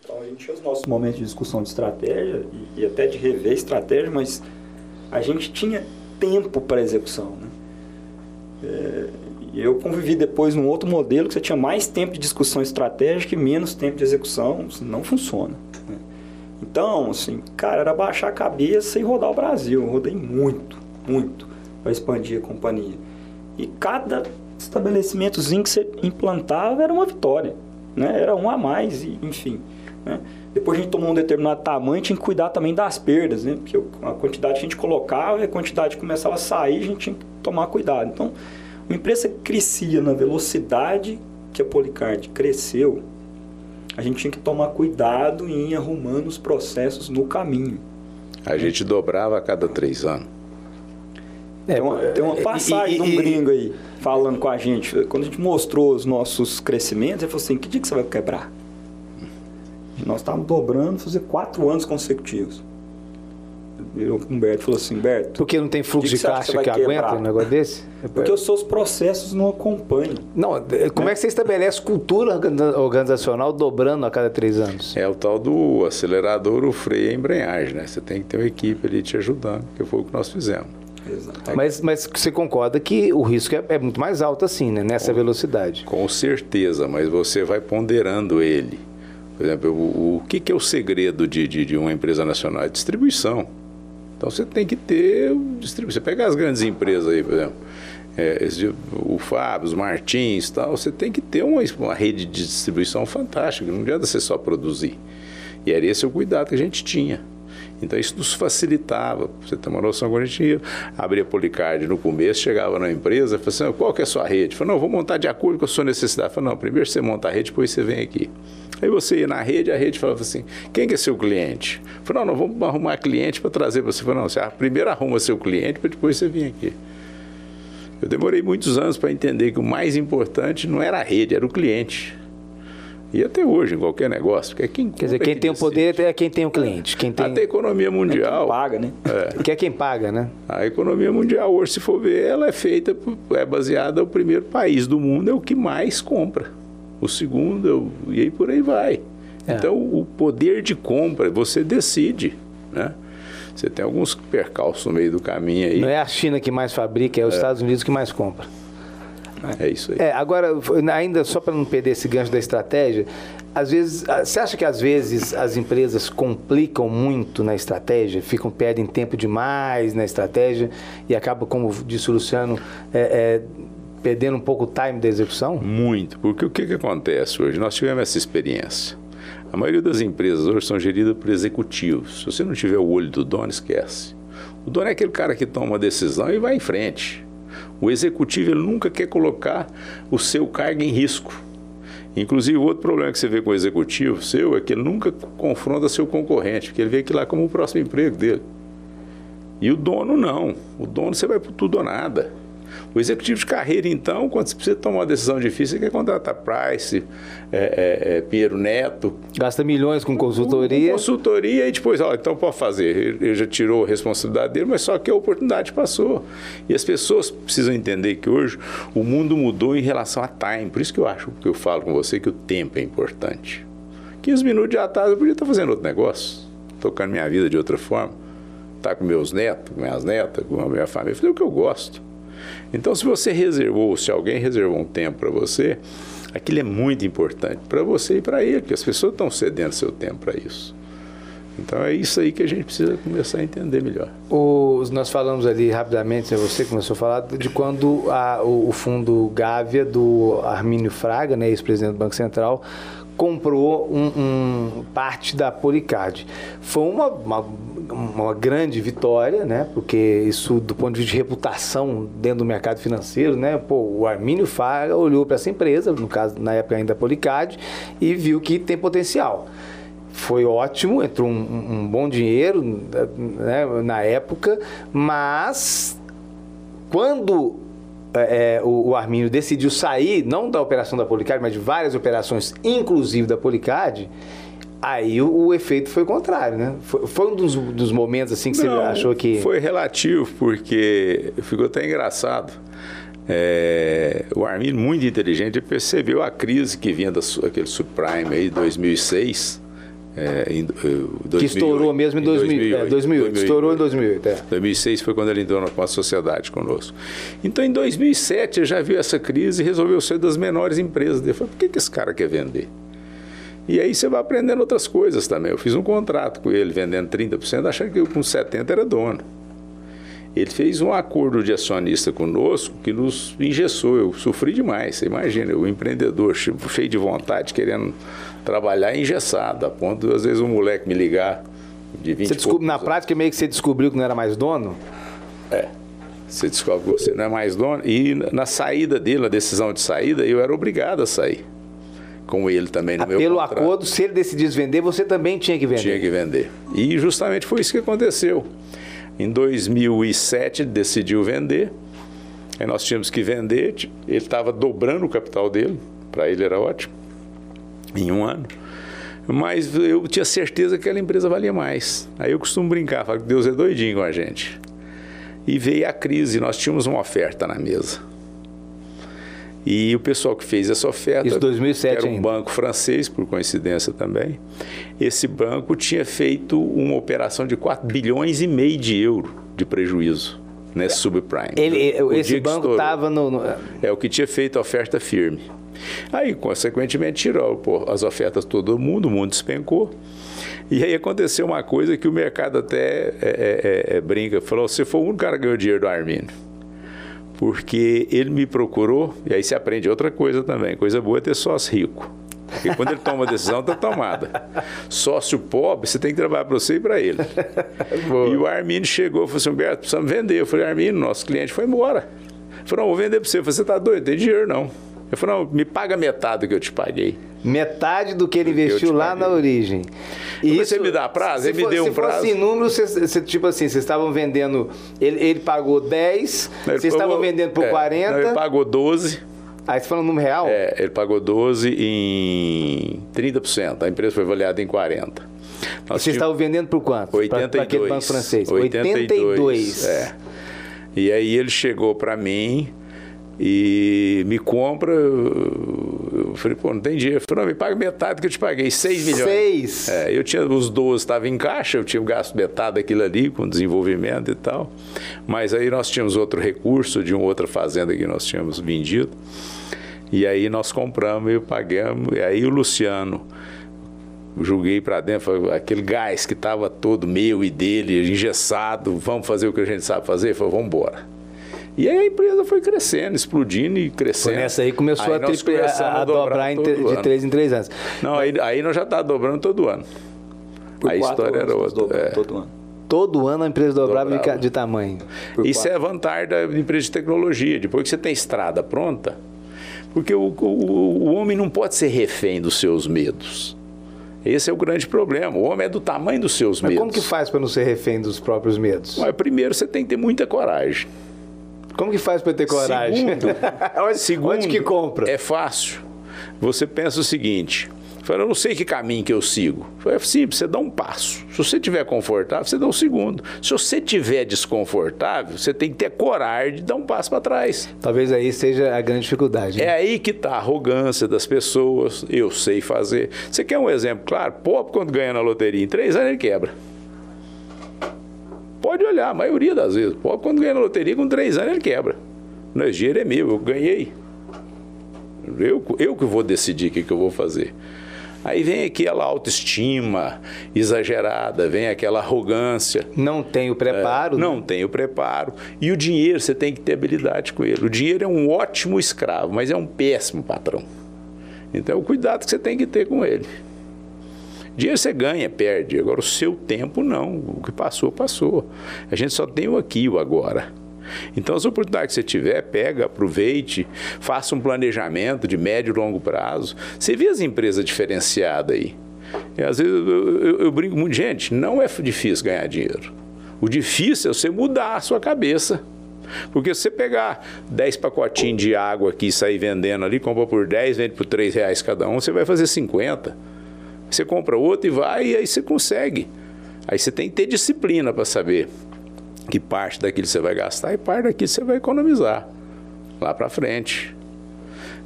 Então a gente tinha os nossos momentos de discussão de estratégia e, e até de rever estratégia, mas a gente tinha tempo para execução. Né? É, eu convivi depois num outro modelo que você tinha mais tempo de discussão estratégica e menos tempo de execução, isso não funciona. Né? Então, assim, cara, era baixar a cabeça e rodar o Brasil. Eu rodei muito, muito para expandir a companhia. E cada estabelecimentozinho que você implantava era uma vitória, né? Era um a mais, e, enfim. Né? Depois a gente tomou um determinado tamanho, tinha que cuidar também das perdas, né? Porque a quantidade que a gente colocava e a quantidade que começava a sair, a gente tinha que tomar cuidado. Então, uma empresa crescia na velocidade que a Policard cresceu, a gente tinha que tomar cuidado em ir arrumando os processos no caminho. A gente dobrava a cada três anos. É, tem, uma, tem uma passagem e, e, de um gringo aí falando com a gente. Quando a gente mostrou os nossos crescimentos, ele falou assim: que dia que você vai quebrar? Nós estávamos dobrando, fazer quatro anos consecutivos. O Humberto falou assim, Humberto... Porque não tem fluxo de caixa que, que aguenta um negócio desse? Porque os seus processos não acompanham. Não, como né? é que você estabelece cultura organizacional dobrando a cada três anos? É o tal do acelerador, o freio e a embreagem, né? Você tem que ter uma equipe ali te ajudando, que foi o que nós fizemos. Mas, mas você concorda que o risco é, é muito mais alto assim, né? Nessa com, velocidade. Com certeza, mas você vai ponderando ele. Por exemplo, o, o que, que, é o segredo de, de, de uma empresa nacional? É distribuição. Então você tem que ter distribuição. Você pega as grandes empresas aí, por exemplo, é, o Fábio, os Martins tal, você tem que ter uma, uma rede de distribuição fantástica. Não adianta você só produzir. E era esse o cuidado que a gente tinha. Então isso nos facilitava. Você tem uma noção, quando a gente ia abrir a Policard no começo, chegava na empresa, falava assim, qual que é a sua rede? Falei, não, vou montar de acordo com a sua necessidade. Falei, não, primeiro você monta a rede, depois você vem aqui. Aí você ia na rede, a rede falava assim, quem que é seu cliente? Falei, não, não, vamos arrumar cliente para trazer para você. Falei, não, você primeiro arruma seu cliente, para depois você vir aqui. Eu demorei muitos anos para entender que o mais importante não era a rede, era o cliente. E até hoje, em qualquer negócio. Porque quem Quer dizer, quem tem o poder é quem tem o cliente. Quem tem... Até a economia mundial. Quem paga, né? É. Que é quem paga, né? A economia mundial, hoje, se for ver, ela é feita, é baseada, o primeiro país do mundo é o que mais compra. O segundo, e aí por aí vai. É. Então, o poder de compra, você decide, né? Você tem alguns percalços no meio do caminho aí. Não é a China que mais fabrica, é os Estados Unidos que mais compra. É isso aí. É, agora, ainda só para não perder esse gancho da estratégia, às vezes, você acha que às vezes as empresas complicam muito na estratégia, ficam perdem tempo demais na estratégia e acabam, como disse o Luciano, é, é, perdendo um pouco o time da execução? Muito, porque o que, que acontece hoje? Nós tivemos essa experiência. A maioria das empresas hoje são geridas por executivos. Se você não tiver o olho do dono, esquece. O dono é aquele cara que toma uma decisão e vai em frente. O executivo nunca quer colocar o seu cargo em risco. Inclusive, outro problema que você vê com o executivo seu é que ele nunca confronta seu concorrente, porque ele vê aquilo lá como o próximo emprego dele. E o dono não. O dono você vai por tudo ou nada. O executivo de carreira, então, quando você precisa tomar uma decisão difícil, você quer contratar Price, é, é, é, Pinheiro Neto. Gasta milhões com consultoria. Com consultoria e depois, ó, então pode fazer. Ele já tirou a responsabilidade dele, mas só que a oportunidade passou. E as pessoas precisam entender que hoje o mundo mudou em relação a time. Por isso que eu acho que eu falo com você que o tempo é importante. 15 minutos de atraso, eu podia estar fazendo outro negócio, tocando minha vida de outra forma. Estar tá com meus netos, com minhas netas, com a minha família, fazer o que eu gosto. Então, se você reservou, se alguém reservou um tempo para você, aquilo é muito importante para você e para ele, porque as pessoas estão cedendo seu tempo para isso. Então é isso aí que a gente precisa começar a entender melhor. Nós falamos ali rapidamente, né, você começou a falar de quando a, o, o, fundo Gávea do Armínio Fraga, né, ex-presidente do Banco Central, comprou um, um, parte da Policard. Foi uma, uma, uma, grande vitória, né? Porque isso, do ponto de vista de reputação dentro do mercado financeiro, né? Pô, o Armínio Fraga olhou para essa empresa, no caso, na época ainda a Policard, e viu que tem potencial foi ótimo, entrou um, um, bom dinheiro né, na época, mas quando é, o, o Armínio decidiu sair, não da operação da Policard, mas de várias operações, inclusive da Policard, aí o, o efeito foi contrário, né? Foi, foi um dos, dos, momentos assim que não, você achou que. Foi relativo, porque ficou até engraçado. É, o Armin, muito inteligente, percebeu a crise que vinha daquele subprime aí, 2006, é, em, 2008, que estourou mesmo em, 2000, 2008, é, 2008, 2008, Estourou em 2008. É. 2006 foi quando ele entrou com a sociedade conosco. Então, em 2007, ele já viu essa crise e resolveu ser das menores empresas. Ele falou: por que, que esse cara quer vender? E aí você vai aprendendo outras coisas também. Eu fiz um contrato com ele vendendo 30%, achando que eu com 70% era dono. Ele fez um acordo de acionista conosco que nos engessou. Eu sofri demais. Você imagina, o empreendedor cheio de vontade, querendo trabalhar engessado, a ponto de às vezes um moleque me ligar de 20 você descobre, Na prática, meio que você descobriu que não era mais dono? É. Você descobre que você não é mais dono. E na saída dele, na decisão de saída, eu era obrigado a sair. Com ele também no ah, meu Pelo contrato. acordo, se ele decidisse vender, você também tinha que vender. Tinha que vender. E justamente foi isso que aconteceu. Em 2007 ele decidiu vender. Aí nós tínhamos que vender. Ele estava dobrando o capital dele. Para ele era ótimo em um ano. Mas eu tinha certeza que aquela empresa valia mais. Aí eu costumo brincar, falo que Deus é doidinho com a gente. E veio a crise, nós tínhamos uma oferta na mesa. E o pessoal que fez essa oferta, Isso 2007 era um ainda. banco francês, por coincidência também, esse banco tinha feito uma operação de 4 bilhões e meio de euro de prejuízo nesse subprime. Ele, esse banco estava no, no... É o que tinha feito a oferta firme. Aí, consequentemente, tirou pô, as ofertas todo mundo, o mundo despencou. E aí aconteceu uma coisa que o mercado até é, é, é, é brinca, falou, você foi o único cara que ganhou dinheiro do Arminio. Porque ele me procurou, e aí se aprende outra coisa também, coisa boa é ter sócio rico. Porque quando ele toma uma decisão, está tomada. Sócio pobre, você tem que trabalhar para você e para ele. [laughs] e o Arminio chegou e falou assim, Humberto, precisamos vender. Eu falei, Arminio, nosso cliente foi embora. Ele falou, não, vou vender para você. Eu falei, você está doido? Tem dinheiro não. Eu falei, não, me paga metade do que eu te paguei. Metade do que ele investiu lá na origem. Isso, você me dá prazo? Ele for, me deu um prazo? Se fosse em número, você, tipo assim, vocês estavam vendendo, ele, ele pagou 10, vocês estavam vendendo por é, 40. Não, ele pagou 12. Aí você falando no número real? É, ele pagou 12 em 30%. A empresa foi avaliada em 40%. Nós Você estava vendendo por quanto? 82. Para aquele banco francês? 82. 82. É. E aí ele chegou para mim e me compra. Eu falei, pô, não tem dinheiro. Ele falou, não, me paga metade que eu te paguei, 6 milhões. 6? É, eu tinha os 12, estava em caixa, eu tinha gasto metade daquilo ali com desenvolvimento e tal. Mas aí nós tínhamos outro recurso de uma outra fazenda que nós tínhamos vendido. E aí nós compramos e pagamos. E aí o Luciano joguei para dentro, aquele gás que estava todo meu e dele, engessado, vamos fazer o que a gente sabe fazer? Ele falou, vamos embora. E aí a empresa foi crescendo, explodindo e crescendo. Foi nessa aí começou aí a, triple, a, a dobrar em, de três em três anos. Não, aí, aí nós já estávamos dobrando todo ano. Por a história era outra. É. Todo ano. Todo ano a empresa dobrava, dobrava. De, de, tamanho. Por Isso quatro. é a vantagem da empresa de tecnologia. Depois que você tem estrada pronta, porque o, o, o homem não pode ser refém dos seus medos. Esse é o grande problema. O homem é do tamanho dos seus Mas medos. como que faz para não ser refém dos próprios medos? Mas primeiro você tem que ter muita coragem. Como que faz para ter coragem? Segundo, [laughs] onde, segundo, onde que compra? É fácil. Você pensa o seguinte: Fala, eu não sei que caminho que eu sigo. É simples, você dá um passo. Se você estiver confortável, você dá um segundo. Se você estiver desconfortável, você tem que ter coragem de dar um passo para trás. Talvez aí seja a grande dificuldade. Né? É aí que está a arrogância das pessoas. Eu sei fazer. Você quer um exemplo claro? Pobre, quando ganha na loteria, em três anos ele quebra. Pode olhar, a maioria das vezes. Pobre, quando ganha na loteria, com três anos ele quebra. O dinheiro é meu, eu ganhei. Eu, eu que vou decidir o que, que eu vou fazer. Aí vem aquela autoestima exagerada, vem aquela arrogância. Não tem o preparo. É, não né? tem o preparo. E o dinheiro, você tem que ter habilidade com ele. O dinheiro é um ótimo escravo, mas é um péssimo patrão. Então, é o cuidado que você tem que ter com ele. Dinheiro você ganha, perde. Agora, o seu tempo, não. O que passou, passou. A gente só tem o aqui o agora. Então, as oportunidades que você tiver, pega, aproveite, faça um planejamento de médio e longo prazo. Você vê as empresas diferenciadas aí. E, às vezes eu, eu, eu brinco muito, gente, não é difícil ganhar dinheiro. O difícil é você mudar a sua cabeça. Porque se você pegar 10 pacotinhos de água aqui e sair vendendo ali, compra por 10, vende por 3 reais cada um, você vai fazer 50. Você compra outro e vai, e aí você consegue. Aí você tem que ter disciplina para saber que parte daquilo você vai gastar e parte daquilo você vai economizar lá para frente.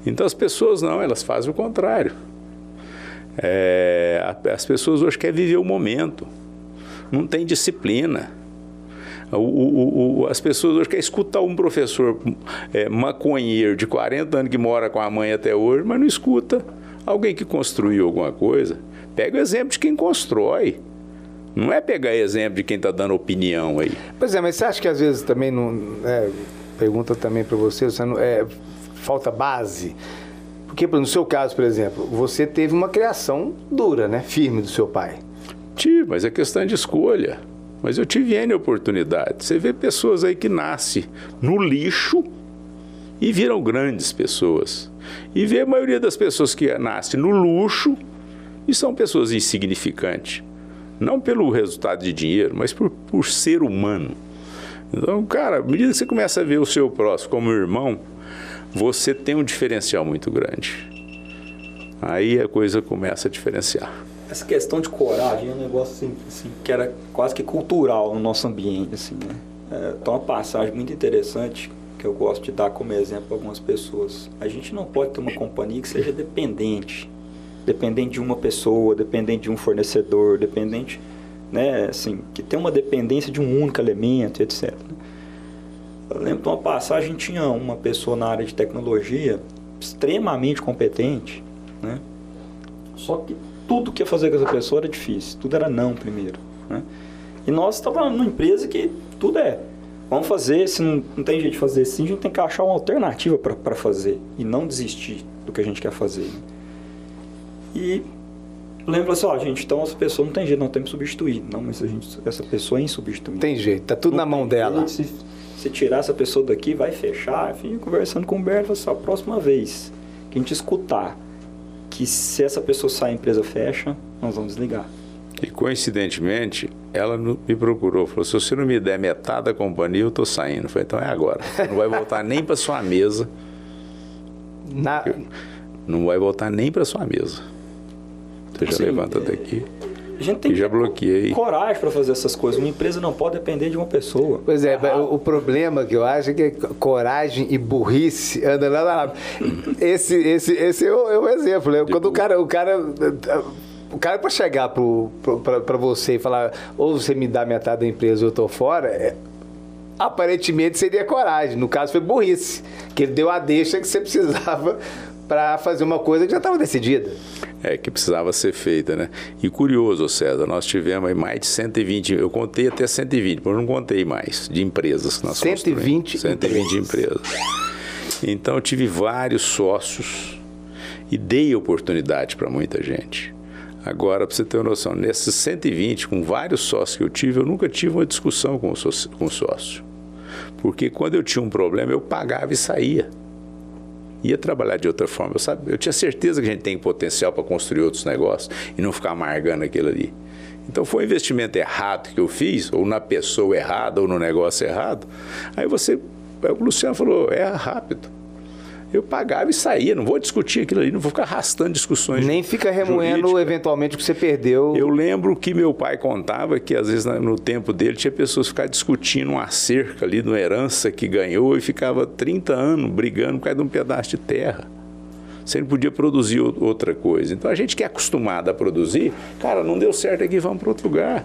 Então as pessoas não, elas fazem o contrário. É, as pessoas hoje querem viver o momento, não tem disciplina. O, o, o, as pessoas hoje querem escutar um professor é, maconheiro de 40 anos que mora com a mãe até hoje, mas não escuta alguém que construiu alguma coisa. Pega o exemplo de quem constrói. Não é pegar exemplo de quem está dando opinião aí. Pois é, mas você acha que às vezes também não. É, pergunta também para você, você não, é, falta base? Porque no seu caso, por exemplo, você teve uma criação dura, né? Firme do seu pai. Tive, mas é questão de escolha. Mas eu tive N oportunidade. Você vê pessoas aí que nascem no lixo e viram grandes pessoas. E vê a maioria das pessoas que nascem no luxo e são pessoas insignificantes. Não pelo resultado de dinheiro, mas por, por ser humano. Então, cara, à medida que você começa a ver o seu próximo como irmão, você tem um diferencial muito grande. Aí a coisa começa a diferenciar. Essa questão de coragem é um negócio assim, assim que era quase que cultural no nosso ambiente. Assim, né? é, tem uma passagem muito interessante que eu gosto de dar como exemplo para algumas pessoas. A gente não pode ter uma companhia que seja dependente dependente de uma pessoa, dependente de um fornecedor, dependente, né, assim, que tem uma dependência de um único elemento, etc. Eu lembro de uma passagem, tinha uma pessoa na área de tecnologia extremamente competente, né? Só que tudo que ia fazer com essa pessoa era difícil, tudo era não primeiro, né? E nós estávamos numa empresa que tudo é, vamos fazer, se não, não tem jeito de fazer assim, a gente tem que achar uma alternativa para fazer e não desistir do que a gente quer fazer. Né? E lembra assim, ó, gente, então essa pessoa não tem jeito, não tem que substituir. Não, mas a gente, essa pessoa é insubstituível. Tem jeito, tá tudo não na mão dela. se, se, tirar essa pessoa daqui, vai fechar. Fica conversando com o Humberto, assim, a próxima vez que a gente escutar que se essa pessoa sair, a empresa fecha, nós vamos desligar. E coincidentemente, ela me procurou, falou: se você não me der metade da companhia, eu estou saindo. Eu falei: então é agora. [laughs] Não vai voltar nem para sua mesa Na... Não vai voltar nem para sua mesa. Você já Sim, levanta daqui. A gente tem que já bloqueei. coragem para fazer essas coisas. Uma empresa não pode depender de uma pessoa. Pois é, ah. o, o, problema que eu acho é que coragem e burrice andam lá na Esse, esse, esse é o, é o exemplo. Né? Quando o cara, o cara o cara para chegar para você e falar ou você me dá metade da empresa ou eu tô fora, é, aparentemente seria coragem. No caso foi burrice, que ele deu a deixa que você precisava para fazer uma coisa que já estava decidida. É, que precisava ser feita, né? E curioso, César, nós tivemos aí mais de 120, eu contei até 120, mas não contei mais, de empresas que nós 120 120 empresas. Então eu tive vários sócios e dei oportunidade para muita gente. Agora, para você ter uma noção, nesses 120, com vários sócios que eu tive, eu nunca tive uma discussão. Com o sócio. Porque quando eu tinha um problema, eu pagava e saía ia trabalhar de outra forma. Eu, sabe, eu tinha certeza que a gente tem potencial para construir outros negócios e não ficar amargando aquilo ali. Então foi um investimento errado que eu fiz, ou na pessoa errada, ou no negócio errado. Aí você, o Luciano falou, é rápido. Eu pagava e saía, não vou discutir aquilo ali, não vou ficar arrastando discussões. Nem fica remoendo eventualmente o que você perdeu. Eu lembro que meu pai contava que às vezes no tempo dele tinha pessoas ficar discutindo uma cerca ali, de uma herança que ganhou e ficava 30 anos brigando por causa de um pedaço de terra. Você não podia produzir outra coisa. Então a gente que é acostumado a produzir, cara, não deu certo aqui, vamos para outro lugar.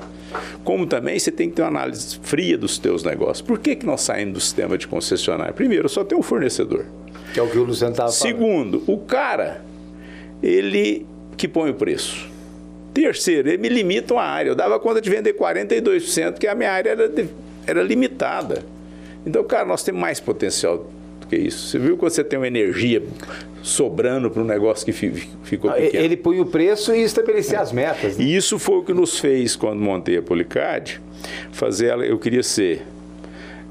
Como também você tem que ter uma análise fria dos teus negócios. Por que, que nós saímos do sistema de concessionário? Primeiro, só tem um fornecedor. Que é o que o Luciano estava falando. Segundo, o cara, ele que põe o preço. Terceiro, ele me limita uma área. Eu dava conta de vender 42%, que a minha área era, era limitada. Então, cara, nós temos mais potencial do que isso. Você viu quando você tem uma energia sobrando para um negócio que ficou pequeno? Ele põe o preço e estabelecer é. as metas. Né? E isso foi o que nos fez, quando montei a Policad, fazer ela. Eu queria ser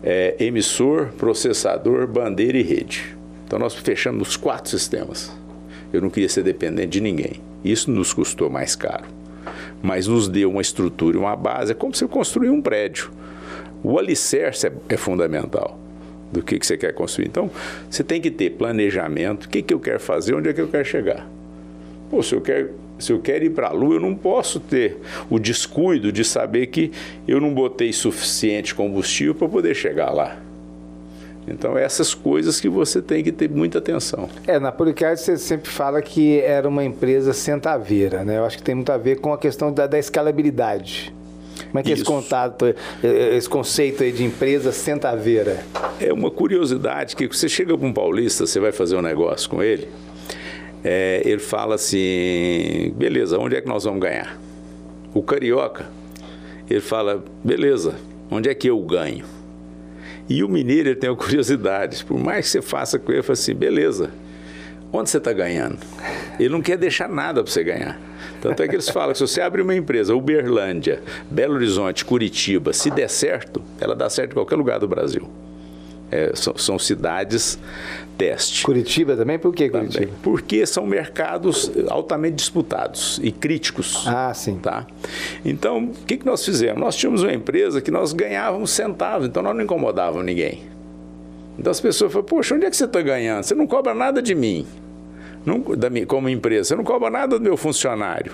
é, emissor, processador, bandeira e rede. Então nós fechamos os quatro sistemas. Eu não queria ser dependente de ninguém. Isso nos custou mais caro. Mas nos deu uma estrutura, uma base. É como você construir um prédio. O alicerce é, é fundamental do que, que você quer construir. Então, você tem que ter planejamento. O que, que eu quero fazer? Onde é que eu quero chegar? Pô, se eu quero se eu quero ir para a Lua, eu não posso ter o descuido de saber que eu não botei suficiente combustível para poder chegar lá. Então, essas coisas que você tem que ter muita atenção. É, na Policard você sempre fala que era uma empresa centaveira, né? Eu acho que tem muito a ver com a questão da, da escalabilidade. Como é que é esse contato, esse conceito aí de empresa centaveira? É uma curiosidade que você chega para um paulista, você vai fazer um negócio com ele, é, ele fala assim, beleza, onde é que nós vamos ganhar? O carioca, ele fala, beleza, onde é que eu ganho? E o mineiro ele tem uma curiosidade, por mais que você faça com ele, ele fala assim, beleza, onde você está ganhando? Ele não quer deixar nada para você ganhar. Tanto é que eles falam que se você abrir uma empresa, Uberlândia, Belo Horizonte, Curitiba, se der certo, ela dá certo em qualquer lugar do Brasil. É, são, são, cidades teste. Curitiba também? Por que Curitiba? Também, porque são mercados altamente disputados e críticos. Ah, sim. Tá? Então, o que, que nós fizemos? Nós tínhamos uma empresa que nós ganhávamos centavos, então nós não incomodávamos ninguém. Então as pessoas falam, poxa, onde é que você está ganhando? Você não cobra nada de mim, não, da minha, como empresa, você não cobra nada do meu funcionário.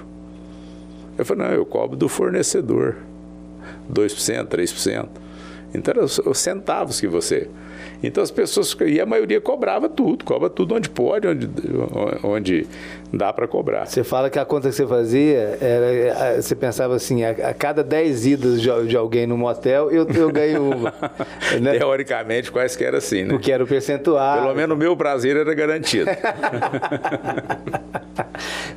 Eu falei, não, eu cobro do fornecedor. 2%, 3%. Então, eram os centavos que você então as pessoas, e a maioria cobrava tudo, cobra tudo onde pode, onde, onde dá para cobrar. Você fala que a conta que você fazia, era, você pensava assim, a, a cada 10 idas de, de, alguém no motel, eu, eu ganho uma. [laughs] né? Teoricamente, quase que era assim, né? Porque era o percentual. Pelo menos o meu prazer era garantido. [laughs]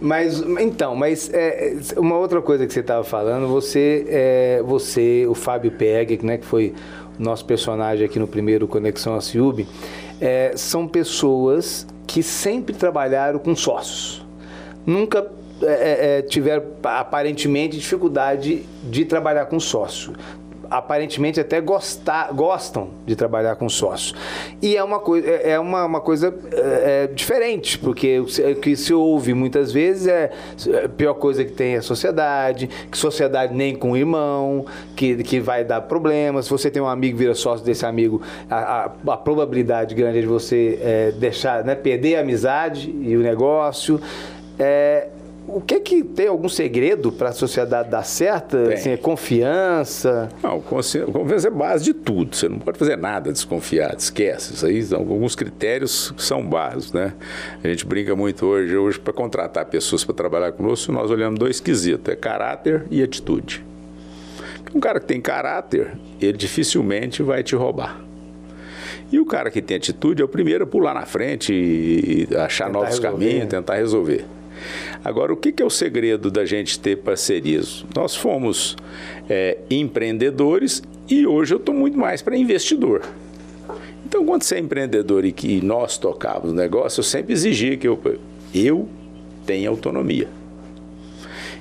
mas, então, mas é, uma outra coisa que você estava falando, você, é, você, o Fábio Peg, né, que foi nosso personagem aqui no primeiro Conexão a Ciúbe, é, são pessoas que sempre trabalharam com sócios. Nunca é, é, é, tiveram aparentemente dificuldade de trabalhar com sócio. Aparentemente até gostar, gostam de trabalhar com sócios. E é uma coisa, é, é uma, uma coisa é, é diferente, porque o que se ouve muitas vezes é a pior coisa que tem é a sociedade, que sociedade nem com irmão, que, que vai dar problemas. Se você tem um amigo vira sócio desse amigo, a, a, a probabilidade grande é de você é, deixar, né, perder a amizade e o negócio. É, o que que tem algum segredo para a sociedade dar certo? Assim, é confiança? Não, confiança é base de tudo. Você não pode fazer nada desconfiado, esquece. Isso aí alguns critérios são básicos, né? A gente brinca muito hoje, hoje para contratar pessoas para trabalhar conosco, nós olhamos dois quesitos, é caráter e atitude. Um cara que tem caráter, ele dificilmente vai te roubar. E o cara que tem atitude é o primeiro a pular na frente e achar tentar novos resolver. caminhos, tentar resolver. Agora, o que, é o segredo da gente ter parcerias? Nós fomos é, empreendedores e hoje eu estou muito mais para investidor. Então, quando você é empreendedor e que nós tocávamos o negócio, eu sempre exigia que eu, eu tenha autonomia.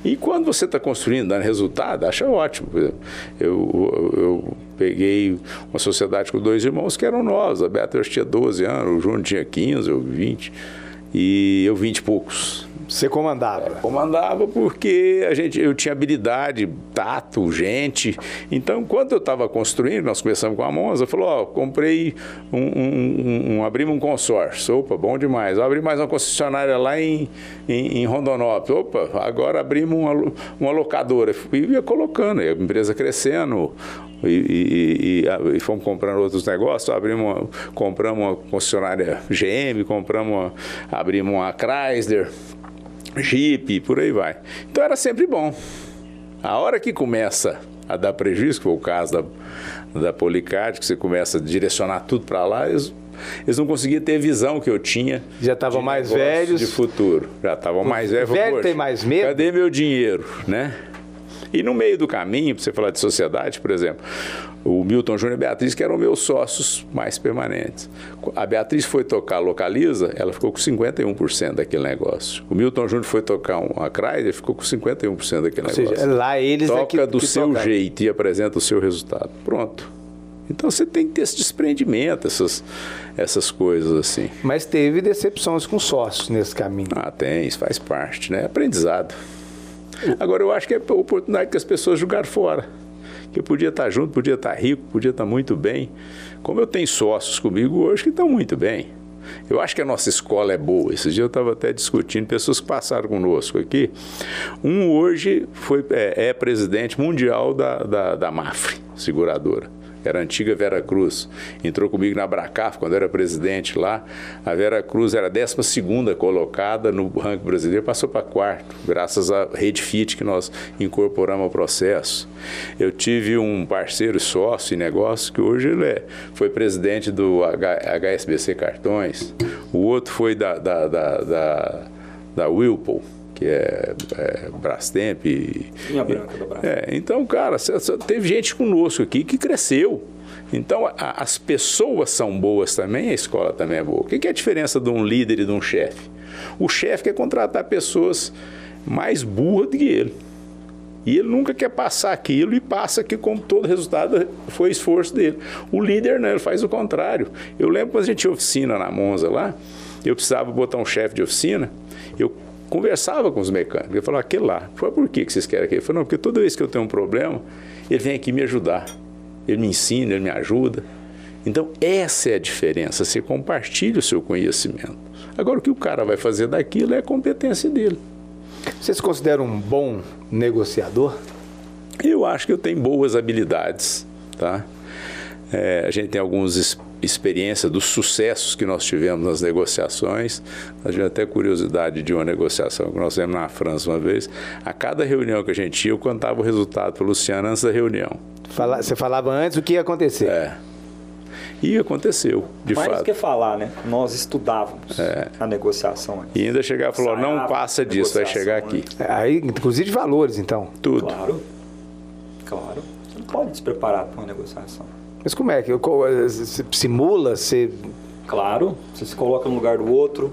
E quando você está construindo, dando resultado, acha ótimo. Eu, eu, eu, peguei uma sociedade com dois irmãos que eram nós. A Beatriz tinha 12 anos, o João tinha 15, ou 20, e eu 20 e poucos. Você comandava? Comandava porque a gente, eu tinha habilidade, tato, gente. Então, quando eu estava construindo, nós começamos com a Monza, falou, ó, comprei um, um, um, abrimos um consórcio. Opa, bom demais. Eu abri mais uma concessionária lá em, em, em Rondonópolis. Opa, agora abrimos uma, uma locadora. E ia colocando, a empresa crescendo, e, e, e, e, fomos comprando outros negócios, abrimos uma, compramos uma concessionária GM, compramos uma, abrimos uma Chrysler, Jeep, por aí vai. Então era sempre bom. A hora que começa a dar prejuízo, que foi o caso da, da Policard, que você começa a direcionar tudo para lá, eles, eles não conseguiam ter a visão que eu tinha. Já estavam mais velhos. De futuro. Já estavam mais velhos. Velho tem mais medo? Cadê meu dinheiro, né? E no meio do caminho, para você falar de sociedade, por exemplo, o Milton Júnior e a Beatriz, que eram meus sócios mais permanentes. A Beatriz foi tocar Localiza, ela ficou com 51% daquele negócio. O Milton Júnior foi tocar uma Chrysler, ficou com 51% daquele Ou negócio. Seja, lá eles Toca é que, do que seu tocar. jeito e apresenta o seu resultado. Pronto. Então você tem que ter esse desprendimento, essas, essas coisas assim. Mas teve decepções com sócios nesse caminho. Ah, tem, isso faz parte, né? Aprendizado. Agora, eu acho que é a oportunidade que as pessoas jogaram fora. Que podia estar junto, podia estar rico, podia estar muito bem. Como eu tenho sócios comigo hoje que estão muito bem. Eu acho que a nossa escola é boa. Esse dia eu estava até discutindo, pessoas que passaram conosco aqui. Um hoje foi, é, é presidente mundial da, da, da MAFRE, seguradora era a antiga Vera Cruz. Entrou comigo na Bracaf quando era presidente lá. A Vera Cruz era a 12 colocada no ranking brasileiro, passou para quarto, graças à Rede Fit que nós incorporamos ao processo. Eu tive um parceiro sócio em negócio que hoje ele é, foi presidente do HSBC Cartões, o outro foi da, da, da, da, da Whirlpool que é, é Brastemp. Linha branca do Brastemp. É, então, cara, teve gente conosco aqui que cresceu. Então, a, as pessoas são boas também, a escola também é boa. O que, que é a diferença de um líder e de um chefe? O chefe quer contratar pessoas mais burras do que ele. E ele nunca quer passar aquilo e passa que, como todo resultado, foi esforço dele. O líder não, ele faz o contrário. Eu lembro quando a gente tinha oficina na Monza lá, eu precisava botar um chefe de oficina, eu conversava com os mecânicos. Eu falava, aquele lá. Por que vocês querem aquele? Ele falou, não, porque toda vez que eu tenho um problema, ele vem aqui me ajudar. Ele me ensina, ele me ajuda. Então, essa é a diferença. Você compartilha o seu conhecimento. Agora, o que o cara vai fazer daquilo é a competência dele. Você se considera um bom negociador? Eu acho que eu tenho boas habilidades, tá? É, a gente tem alguns experiência dos sucessos que nós tivemos nas negociações. A gente até curiosidade de uma negociação que nós fizemos na França uma vez. A cada reunião que a gente ia, eu contava o resultado para o Luciano antes da reunião. Fala, você falava antes o que ia acontecer. É. E aconteceu, de Mais fato. Mais que falar, né? Nós estudávamos é. a negociação. E ainda chegar e falou, não passa disso, vai chegar aqui. Né? Aí, inclusive de valores, então. Tudo. Claro. Claro. Você não pode despreparar para uma negociação. Mas como é que? Você simula? Você... Claro, você se coloca no lugar do outro.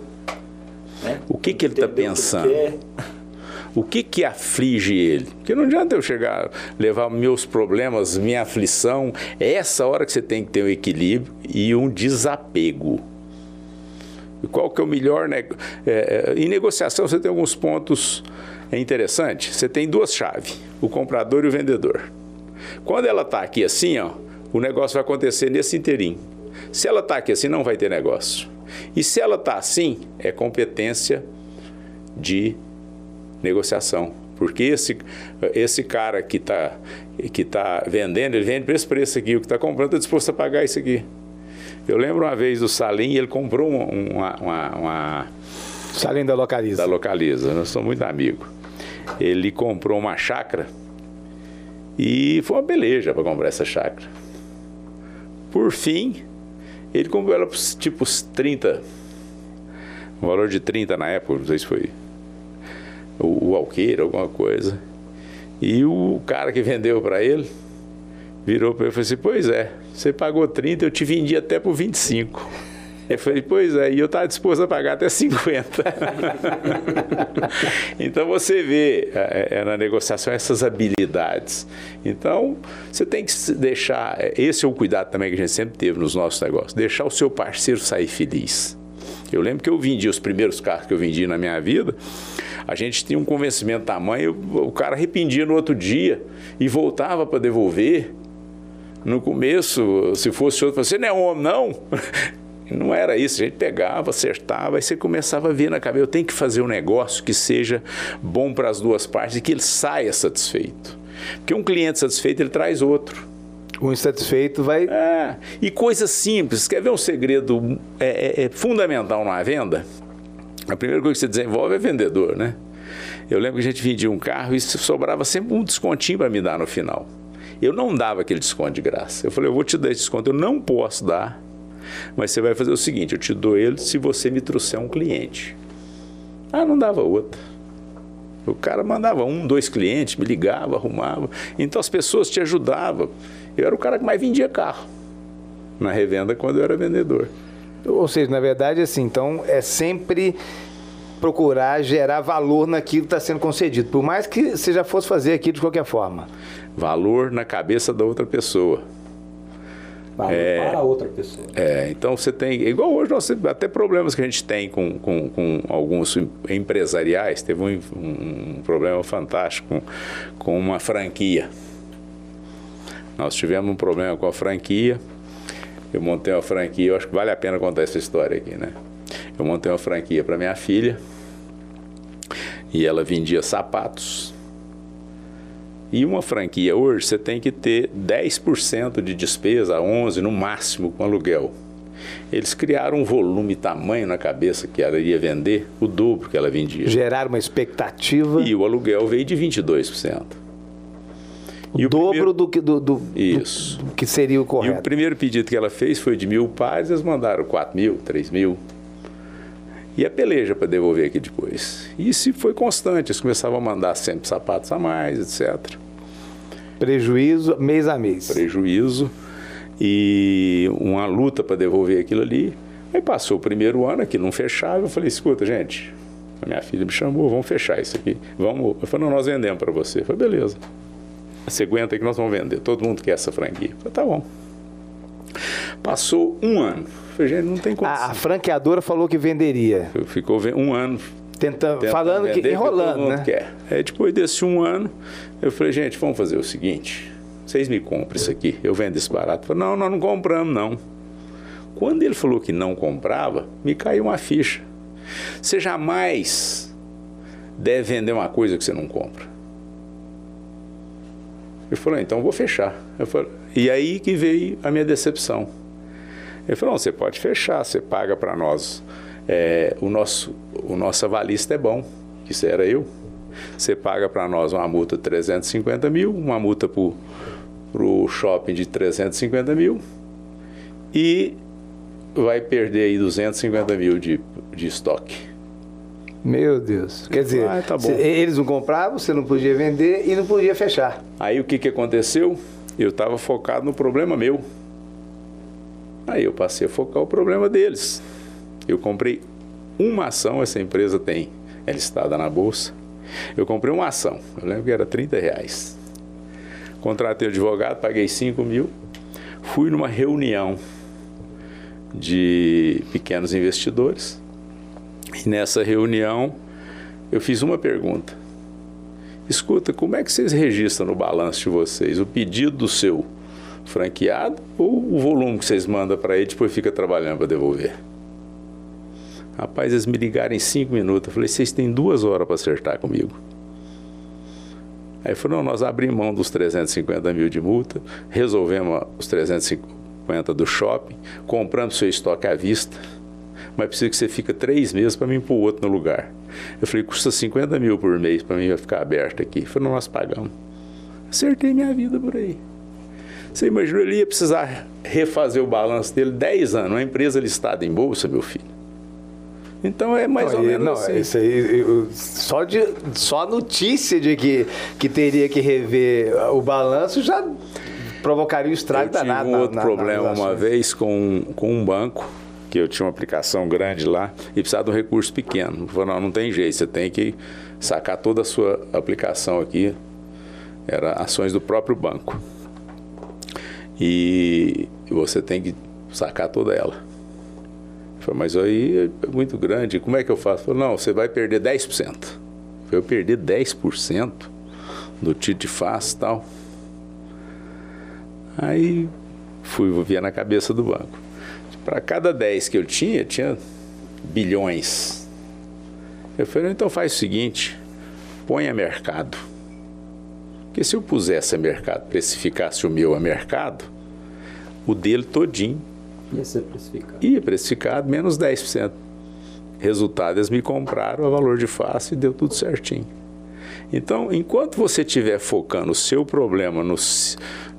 Né? O que, que ele está pensando? O que que aflige ele? Porque não adianta eu chegar, levar meus problemas, minha aflição. É essa hora que você tem que ter um equilíbrio e um desapego. E qual que é o melhor... Né? É, em negociação você tem alguns pontos interessantes. Você tem duas chaves, o comprador e o vendedor. Quando ela está aqui assim, ó, o negócio vai acontecer nesse inteirinho. Se ela está aqui assim, não vai ter negócio. E se ela está assim, é competência de negociação. Porque esse, esse cara que está que tá vendendo, ele vende por esse preço aqui. O que está comprando está disposto a pagar isso aqui. Eu lembro uma vez do Salim, ele comprou uma, uma, uma Salim da Localiza. Da Localiza, nós somos muito amigos. Ele comprou uma chácara e foi uma beleza para comprar essa chácara. Por fim, ele comprou ela por tipo 30, um valor de 30 na época, não sei se foi o, o alqueire, alguma coisa. E o cara que vendeu para ele virou para ele e falou assim: Pois é, você pagou 30, eu te vendi até por 25. Eu falei, pois é, e eu estava disposto a pagar até 50. [laughs] então você vê é, é, na negociação essas habilidades. Então você tem que deixar, esse é o cuidado também que a gente sempre teve nos nossos negócios, deixar o seu parceiro sair feliz. Eu lembro que eu vendi os primeiros carros que eu vendi na minha vida, a gente tinha um convencimento tamanho, o cara arrependia no outro dia e voltava para devolver. No começo, se fosse outro, você não é homem, não. Não era isso, a gente pegava, acertava, e você começava a ver na cabeça, eu tenho que fazer um negócio que seja bom para as duas partes e que ele saia satisfeito. Porque um cliente satisfeito, ele traz outro. O insatisfeito vai. É, e coisas simples. Quer ver um segredo é, é, é fundamental numa venda? A primeira coisa que você desenvolve é vendedor, né? Eu lembro que a gente vendia um carro e sobrava sempre um descontinho para me dar no final. Eu não dava aquele desconto de graça. Eu falei, eu vou te dar esse desconto, eu não posso dar mas você vai fazer o seguinte: eu te dou ele se você me trouxer um cliente. Ah, não dava outra. O cara mandava um, dois clientes, me ligava, arrumava. Então as pessoas te ajudavam. Eu era o cara que mais vendia carro na revenda quando eu era vendedor. Ou seja, na verdade, assim, então é sempre procurar gerar valor naquilo que está sendo concedido, por mais que você já fosse fazer aquilo de qualquer forma. Valor na cabeça da outra pessoa é, para outra pessoa. É, então você tem, igual hoje, nós, até problemas que a gente tem com, com, com alguns empresariais, teve um, um, problema fantástico com, com uma franquia. Nós tivemos um problema com a franquia, eu montei uma franquia, eu acho que vale a pena contar essa história aqui, né? Eu montei uma franquia para minha filha e ela vendia sapatos e uma franquia hoje você tem que ter 10% de despesa, 11% no máximo com aluguel. Eles criaram um volume tamanho na cabeça que ela ia vender, o dobro que ela vendia. Geraram uma expectativa. E o aluguel veio de 22%. O, e dobro primeiro... do, que, do, do, Isso. do que seria o correto. E o primeiro pedido que ela fez foi de mil pares, eles mandaram 4 mil, 3 mil. E a peleja para devolver aqui depois. E isso foi constante, eles começavam a mandar sempre sapatos a mais, etc. Prejuízo mês a mês. Prejuízo e uma luta para devolver aquilo ali. Aí passou o primeiro ano aqui, não fechava, eu falei, escuta, gente, a minha filha me chamou, vamos fechar isso aqui. Vamos. Eu falei, não, nós vendemos para você. Falei, beleza. Você aguenta aí que nós vamos vender. Todo mundo quer essa franquia. Eu falei, tá bom. Passou um ano. Falei, gente, não tem. A, a, franqueadora falou que venderia. Ficou um ano. Tentando, falando vender, que enrolando, né? Quer. Aí depois desse um ano, eu falei, gente, vamos fazer o seguinte: vocês me compram isso aqui, eu vendo esse barato. Eu falei, não, nós não compramos, não. Quando ele falou que não comprava, me caiu uma ficha. Você jamais deve vender uma coisa que você não compra. Eu falei, então eu vou fechar. Eu falei, e aí que veio a minha decepção. Ele falou, não, você pode fechar, você paga para nós. É, o, nosso, o nosso avalista é bom, isso era eu. Você paga para nós uma multa de 350 mil, uma multa para o shopping de 350 mil e vai perder aí 250 mil de, de estoque. Meu Deus. Quer dizer, ah, tá eles não compravam, você não podia vender e não podia fechar. Aí o que, que aconteceu? Eu estava focado no problema meu. Aí eu passei a focar o problema deles. Eu comprei uma ação, essa empresa tem, é listada na bolsa. Eu comprei uma ação, eu lembro que era 30 reais. Contratei o advogado, paguei 5 mil. Fui numa reunião de pequenos investidores. E nessa reunião eu fiz uma pergunta. Escuta, como é que vocês registram no balanço de vocês o pedido do seu franqueado ou o volume que vocês mandam para ele depois fica trabalhando para devolver? Rapaz, eles me ligaram em cinco minutos. Eu falei, vocês têm duas horas para acertar comigo. Aí falou, nós abrimos mão dos 350 mil de multa, resolvemos os 350 do shopping, compramos seu estoque à vista, mas precisa que você fique três meses para mim pôr outro no lugar. Eu falei, custa 50 mil por mês para mim ficar aberto aqui. Falou, nós pagamos. Acertei minha vida por aí. Você imaginou, ele ia precisar refazer o balanço dele 10 anos, uma empresa listada em bolsa, meu filho. Então é mais não, ou menos não, assim. Isso aí, eu, só, de, só a notícia de que, que teria que rever o balanço já provocaria o estrago eu tive danado. um outro na, problema uma vez com, com um banco, que eu tinha uma aplicação grande lá e precisava de um recurso pequeno. Falei, não, não tem jeito, você tem que sacar toda a sua aplicação aqui. Era ações do próprio banco. E você tem que sacar toda ela. Eu Falei, mas aí é muito grande, como é que eu faço? Falei, não, você vai perder 10%. Eu Falei, eu perder 10% do título de face e tal. Aí fui ver na cabeça do banco. Para cada 10 que eu tinha, tinha bilhões. Eu falei, então faz o seguinte, põe a mercado. Porque se eu pusesse a mercado, precificasse o meu a mercado, o dele todinho Ia ser precificado. ia precificado menos 10%. Resultado, eles me compraram a valor de face e deu tudo certinho. Então, enquanto você estiver focando o seu problema no,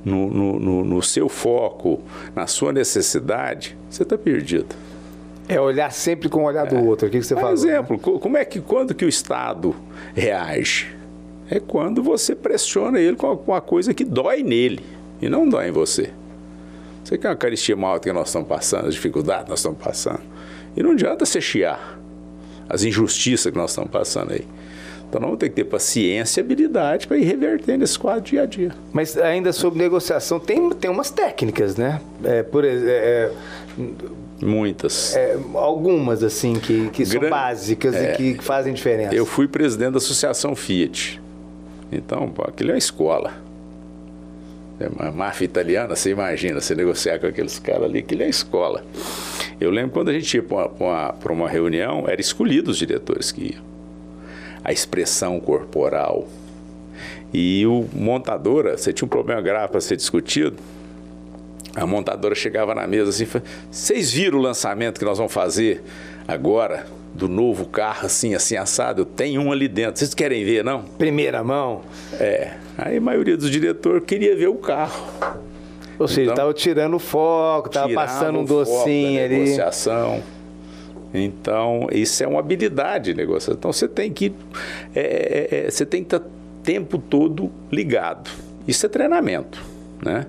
no, no, no- no seu foco, na sua necessidade, você está perdido. É olhar sempre com o olhar do outro. O que, que você Por falou? exemplo, co- como é que quando que o Estado reage? É quando você pressiona ele com a, com a coisa que dói nele e não dói em você. Você quer uma caristia mal que nós estamos passando, as dificuldades que nós estamos passando. E não adianta você chiar as injustiças que nós estamos passando aí. Então nós vamos ter que ter paciência e habilidade para ir revertendo esse quadro dia a dia. Mas ainda sobre negociação, tem, tem umas técnicas, né? É, por exemplo, é, Muitas. é, algumas, assim, que, que são básicas é. e que fazem diferença. Eu fui presidente da Associação Fiat. Então, pô, aquilo é uma escola. É uma máfia italiana, você imagina, você negociar com aqueles caras ali, aquilo é uma escola. Eu lembro quando a gente ia para uma, uma, uma reunião, era escolhido os diretores que iam. A expressão corporal. E o montadora, você tinha um problema grave para ser discutido, a montadora chegava na mesa assim, e falava, vocês viram o lançamento que nós vamos fazer agora do novo carro assim, assim assado? Tem um ali dentro. Vocês querem ver, não? Primeira mão, É. Aí a maioria dos diretores queria ver o carro. ou seja, Então, estava tirando o foco, estava passando um docinho ali. negociação. Então, isso é uma habilidade de negociação. Então, você tem que é, é, é, você tem que estar o tempo todo ligado. Isso é treinamento, né?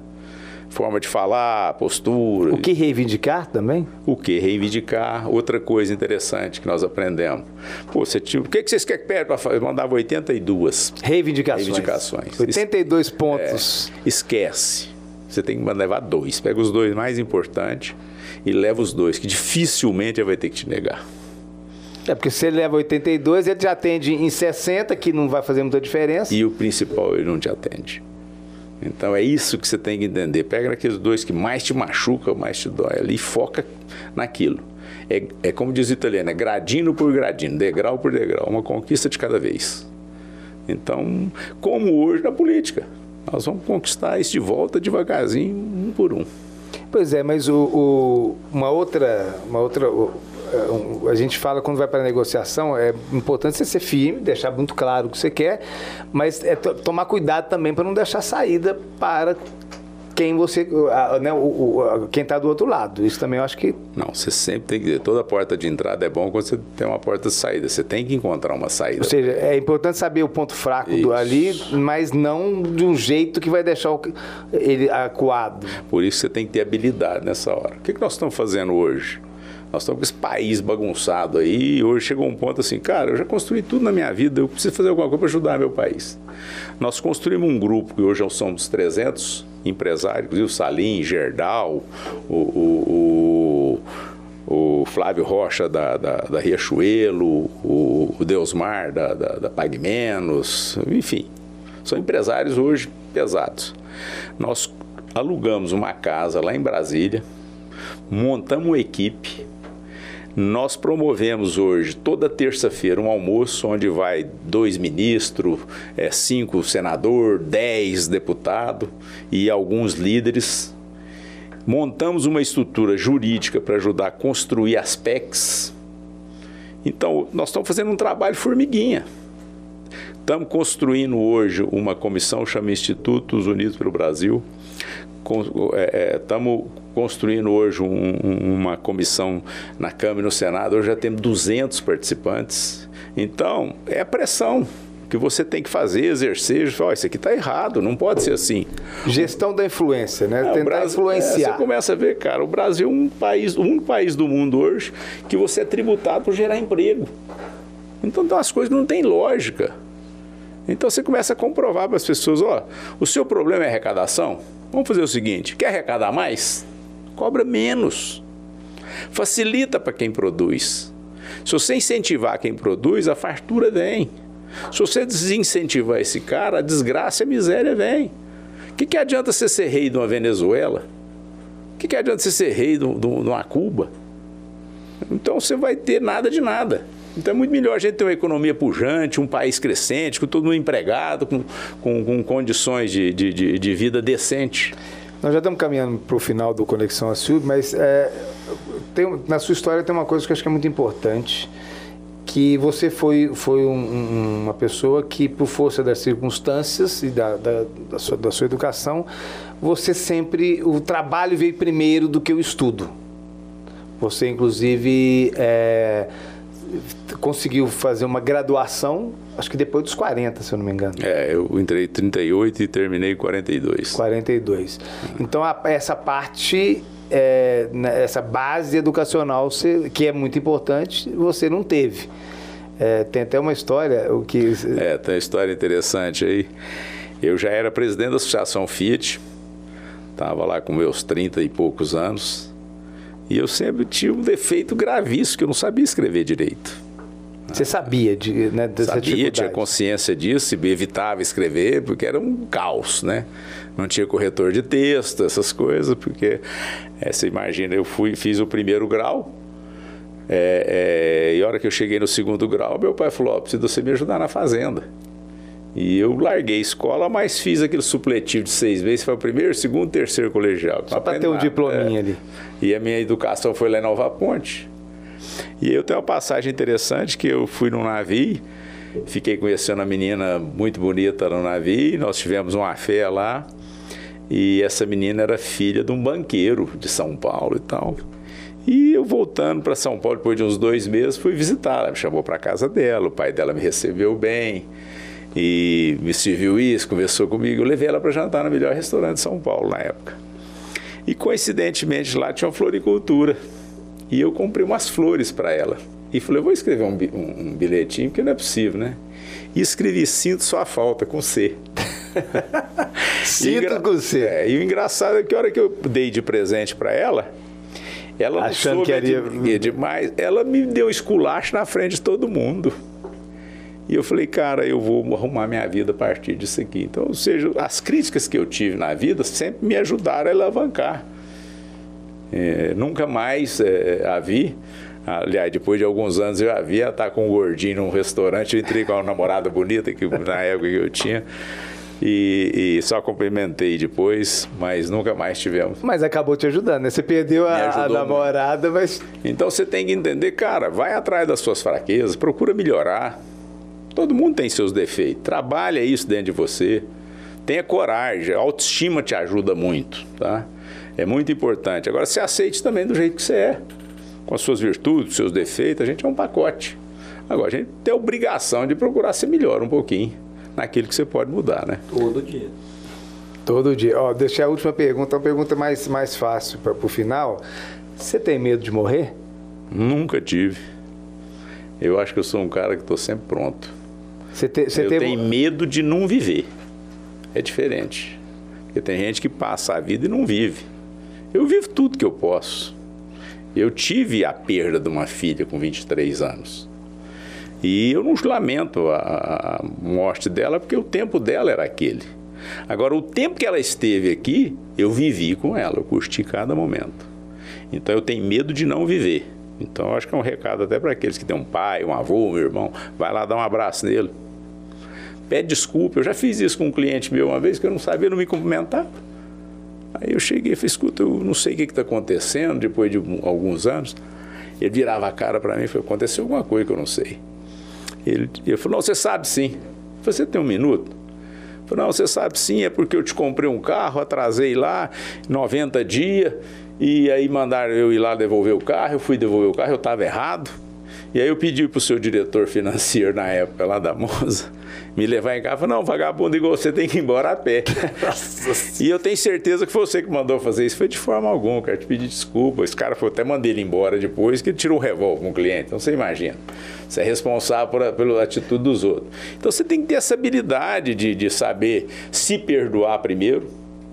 Forma de falar, postura. O que reivindicar também? O que? Reivindicar. Outra coisa interessante que nós aprendemos. Pô, você tinha, o que, que vocês querem que pede para fazer? Eu mandava 82. Reivindicações. Reivindicações. 82 pontos. Esquece. Você tem que levar dois. Pega os dois mais importantes e leva os dois, que dificilmente ele vai ter que te negar. É, porque se ele leva 82, ele já atende em 60, que não vai fazer muita diferença. E o principal, ele não te atende. Então é isso que você tem que entender. Pega aqueles dois que mais te machucam, mais te dói ali e foca naquilo. É, é como diz o italiano, é gradino por gradino, degrau por degrau, uma conquista de cada vez. Então, como hoje na política, nós vamos conquistar isso de volta devagarzinho, um por um. Pois é, mas o, o- uma outra, uma outra, a gente fala quando vai para a negociação é importante você ser firme, deixar muito claro o que você quer, mas é to- tomar cuidado também para não deixar saída para quem você, né, o- o- quem está do outro lado. Isso também eu acho que Não, você sempre tem que dizer, toda porta de entrada é bom quando você tem uma porta de saída. Você tem que encontrar uma saída. Ou seja, é importante saber o ponto fraco do ali, mas não de um jeito que vai deixar o- ele acuado. Por isso você tem que ter habilidade nessa hora. O que, que nós estamos fazendo hoje? Nós estamos com esse país bagunçado aí. E hoje chegou um ponto assim, cara, eu já construí tudo na minha vida, eu preciso fazer alguma coisa para ajudar meu país. Nós construímos um grupo que hoje somos 300 empresários, inclusive o Salim, Gerdal, o, o, o, o Flávio Rocha da, da, da Riachuelo, o, o Deusmar da, da, da Pag Menos, enfim. São empresários hoje pesados. Nós alugamos uma casa lá em Brasília, montamos uma equipe, nós promovemos hoje, toda terça-feira, um almoço onde vai dois ministros, é, cinco senador, dez deputados e alguns líderes. Montamos uma estrutura jurídica para ajudar a construir as PECs. Então, nós estamos fazendo um trabalho formiguinha. Estamos construindo hoje uma comissão, chama Institutos Unidos pelo Brasil. Estamos é, construindo hoje um, uma comissão na Câmara e no Senado, hoje já temos 200 participantes. Então, é a pressão que você tem que fazer, exercer, oh, isso aqui está errado, não pode ser assim. Gestão da influência, né? É, Tentar Brasil, influenciar. É, você começa a ver, cara, o Brasil é um país, o único país do mundo hoje que você é tributado por gerar emprego. Então, então as coisas não têm lógica. Então você começa a comprovar para as pessoas, ó, o seu problema é arrecadação? Vamos fazer o seguinte, quer arrecadar mais? cobra menos. Facilita para quem produz. Se você incentivar quem produz, a fartura vem. Se você desincentivar esse cara, a desgraça e a miséria vem. O que, que adianta você ser rei de uma Venezuela? O que, que adianta você ser rei de uma Cuba? Então você vai ter nada de nada. Então é muito melhor a gente ter uma economia pujante, um país crescente, com todo mundo empregado, com, com, com condições de, de, de vida decente. Nós já estamos caminhando para o final do Conexão Açúcar, mas é, tem, na sua história tem uma coisa que eu acho que é muito importante, que você foi, foi um, uma pessoa que, por força das circunstâncias e da, da, da, sua, da sua educação, você sempre, o trabalho veio primeiro do que o estudo. Você, inclusive, é, conseguiu fazer uma graduação, acho que depois dos 40, se eu não me engano. É, eu entrei em 38 e terminei em 42. 42. Então, a, essa parte, é, né, essa base educacional, você, que é muito importante, você não teve. É, tem até uma história, o que... É, tem uma história interessante aí. Eu já era presidente da Associação Fiat, estava lá com meus 30 e poucos anos, e eu sempre tinha um defeito gravíssimo, que eu não sabia escrever direito. Você sabia de, né, dessa Sabia, tinha consciência disso, e evitava escrever, porque era um caos, né? Não tinha corretor de texto, essas coisas, porque é, você imagina, eu fui, fiz o primeiro grau, é, é, e a hora que eu cheguei no segundo grau, meu pai falou, oh, preciso você me ajudar na fazenda. E eu larguei a escola, mas fiz aquele supletivo de seis meses, foi o primeiro, segundo, terceiro colegial. Só para ter um diplominha é. ali. E a minha educação foi lá em Nova Ponte. E eu tenho uma passagem interessante que eu fui num navio, fiquei conhecendo uma menina muito bonita no navio, nós tivemos uma fé lá, e essa menina era filha de um banqueiro de São Paulo e tal. E eu voltando para São Paulo depois de uns dois meses, fui visitá-la, me chamou para casa dela, o pai dela me recebeu bem e me serviu isso, conversou comigo. Eu levei ela para jantar no melhor restaurante de São Paulo na época. E coincidentemente lá tinha uma floricultura. E eu comprei umas flores para ela. E falei, eu vou escrever um, um, um, bilhetinho, porque não é possível, né? E escrevi Sinto Sua Falta, com C. [laughs] Sinto com C. É, e o engraçado é que a hora que eu dei de presente para ela, ela Achando que era demais, ela me deu esculacho na frente de todo mundo. E eu falei, cara, eu vou arrumar minha vida a partir disso aqui. Então, ou seja, as críticas que eu tive na vida sempre me ajudaram a alavancar. É, nunca mais é, a vi. Aliás, depois de alguns anos eu a vi, ela tá com um gordinho num restaurante. Eu entrei com uma namorada bonita que na época que eu tinha. E, e, só cumprimentei depois, mas nunca mais tivemos. Mas acabou te ajudando, né? Você perdeu a, a namorada, mas. Então você tem que entender, cara, vai atrás das suas fraquezas, procura melhorar. Todo mundo tem seus defeitos. Trabalha isso dentro de você. Tenha coragem. A autoestima te ajuda muito, tá? É muito importante. Agora, se aceite também do jeito que você é. Com as suas virtudes, seus defeitos. A gente é um pacote. Agora, a gente tem a obrigação de procurar ser melhor um pouquinho naquilo que você pode mudar, né? Todo dia. Todo dia. Ó, deixei a última pergunta, uma pergunta mais, mais fácil para o final. Você tem medo de morrer? Nunca tive. Eu acho que eu sou um cara que estou sempre pronto. Você te, você eu teve... tenho medo de não viver. É diferente. Porque tem gente que passa a vida e não vive. Eu vivo tudo que eu posso. Eu tive a perda de uma filha com 23 anos. E eu não lamento a, a morte dela, porque o tempo dela era aquele. Agora, o tempo que ela esteve aqui, eu vivi com ela, eu curti cada momento. Então, eu tenho medo de não viver. Então, acho que é um recado até para aqueles que têm um pai, um avô, um irmão. Vai lá dar um abraço nele. Pede desculpa. Eu já fiz isso com um cliente meu uma vez que eu não sabia, não me cumprimentar. Aí eu cheguei e falei: escuta, eu não sei o que está acontecendo depois de alguns anos. Ele virava a cara para mim e falou: aconteceu alguma coisa que eu não sei. Ele, ele falou: não, você sabe sim. Você tem um minuto? Falei, não, você sabe sim, é porque eu te comprei um carro, atrasei lá 90 dias, e aí mandaram eu ir lá devolver o carro, eu fui devolver o carro, eu estava errado. E aí eu pedi para o seu diretor financeiro na época lá da Moza [laughs] me levar em casa. Falei, não, vagabundo igual você tem que ir embora a pé. [laughs] e eu tenho certeza que foi você que mandou fazer isso. Foi de forma alguma, cara. Te pedir desculpa. Esse cara foi até mandei ele embora depois, que ele tirou um revólver com o cliente. Então você imagina. Você é responsável por, pela atitude dos outros. Então você tem que ter essa habilidade de, de saber se perdoar primeiro,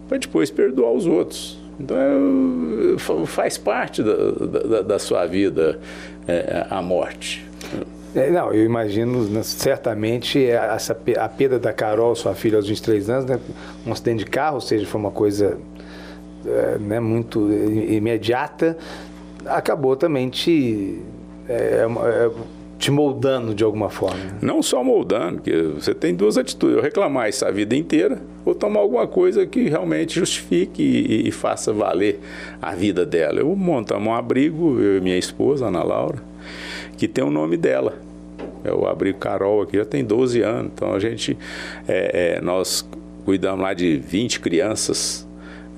para depois perdoar os outros. Então é, faz parte da, da, da sua vida é, a morte. É, não, eu imagino né, certamente essa, a perda da Carol, sua filha, aos 23 anos, né, um acidente de carro, ou seja, foi uma coisa é, né, muito imediata, acabou também te, é, é, te moldando de alguma forma. Não só moldando, porque você tem duas atitudes: eu reclamar isso a vida inteira ou tomar alguma coisa que realmente justifique e, e faça valer a vida dela. Eu montamos um abrigo, eu e minha esposa, Ana Laura, que tem o nome dela. É o Abrigo Carol aqui já tem 12 anos. Então a gente, é, é, nós cuidamos lá de 20 crianças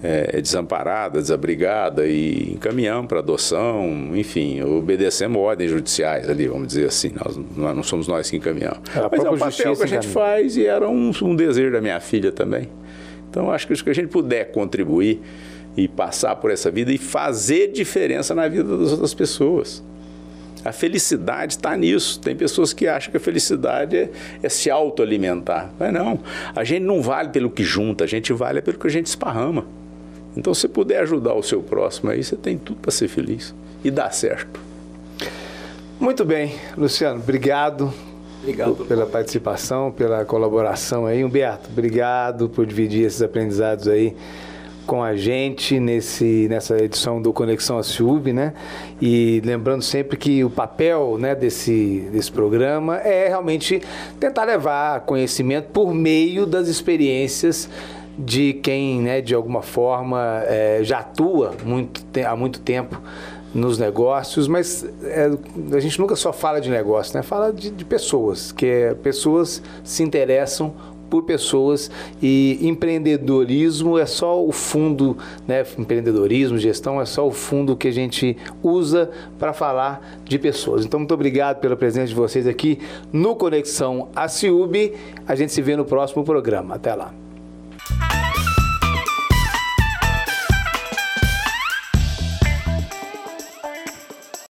é, desamparadas, desabrigadas e encaminhamos para adoção, enfim, obedecemos ordens judiciais ali, vamos dizer assim. Nós, nós não somos nós que encaminhamos. É, Mas é um papel que a gente faz e era um, um desejo da minha filha também. Então acho que se a gente puder contribuir e passar por essa vida e fazer diferença na vida das outras pessoas. A felicidade está nisso. Tem pessoas que acham que a felicidade é, é se autoalimentar. Mas não. A gente não vale pelo que junta, a gente vale pelo que a gente esparrama. Então, se puder ajudar o seu próximo aí, você tem tudo para ser feliz. E dá certo. Muito bem, Luciano, obrigado. Obrigado pela participação, pela colaboração aí. Humberto, obrigado por dividir esses aprendizados aí com a gente nesse, nessa edição do Conexão Aciub, né? E lembrando sempre que o papel né, desse, desse programa é realmente tentar levar conhecimento por meio das experiências de quem, né, de alguma forma, é, já atua muito, há muito tempo nos negócios, mas é, a gente nunca só fala de negócio, né? Fala de, de pessoas, que é, pessoas se interessam por pessoas e empreendedorismo é só o fundo, né? Empreendedorismo, gestão é só o fundo que a gente usa para falar de pessoas. Então, muito obrigado pela presença de vocês aqui no Conexão ACIUB. A gente se vê no próximo programa. Até lá.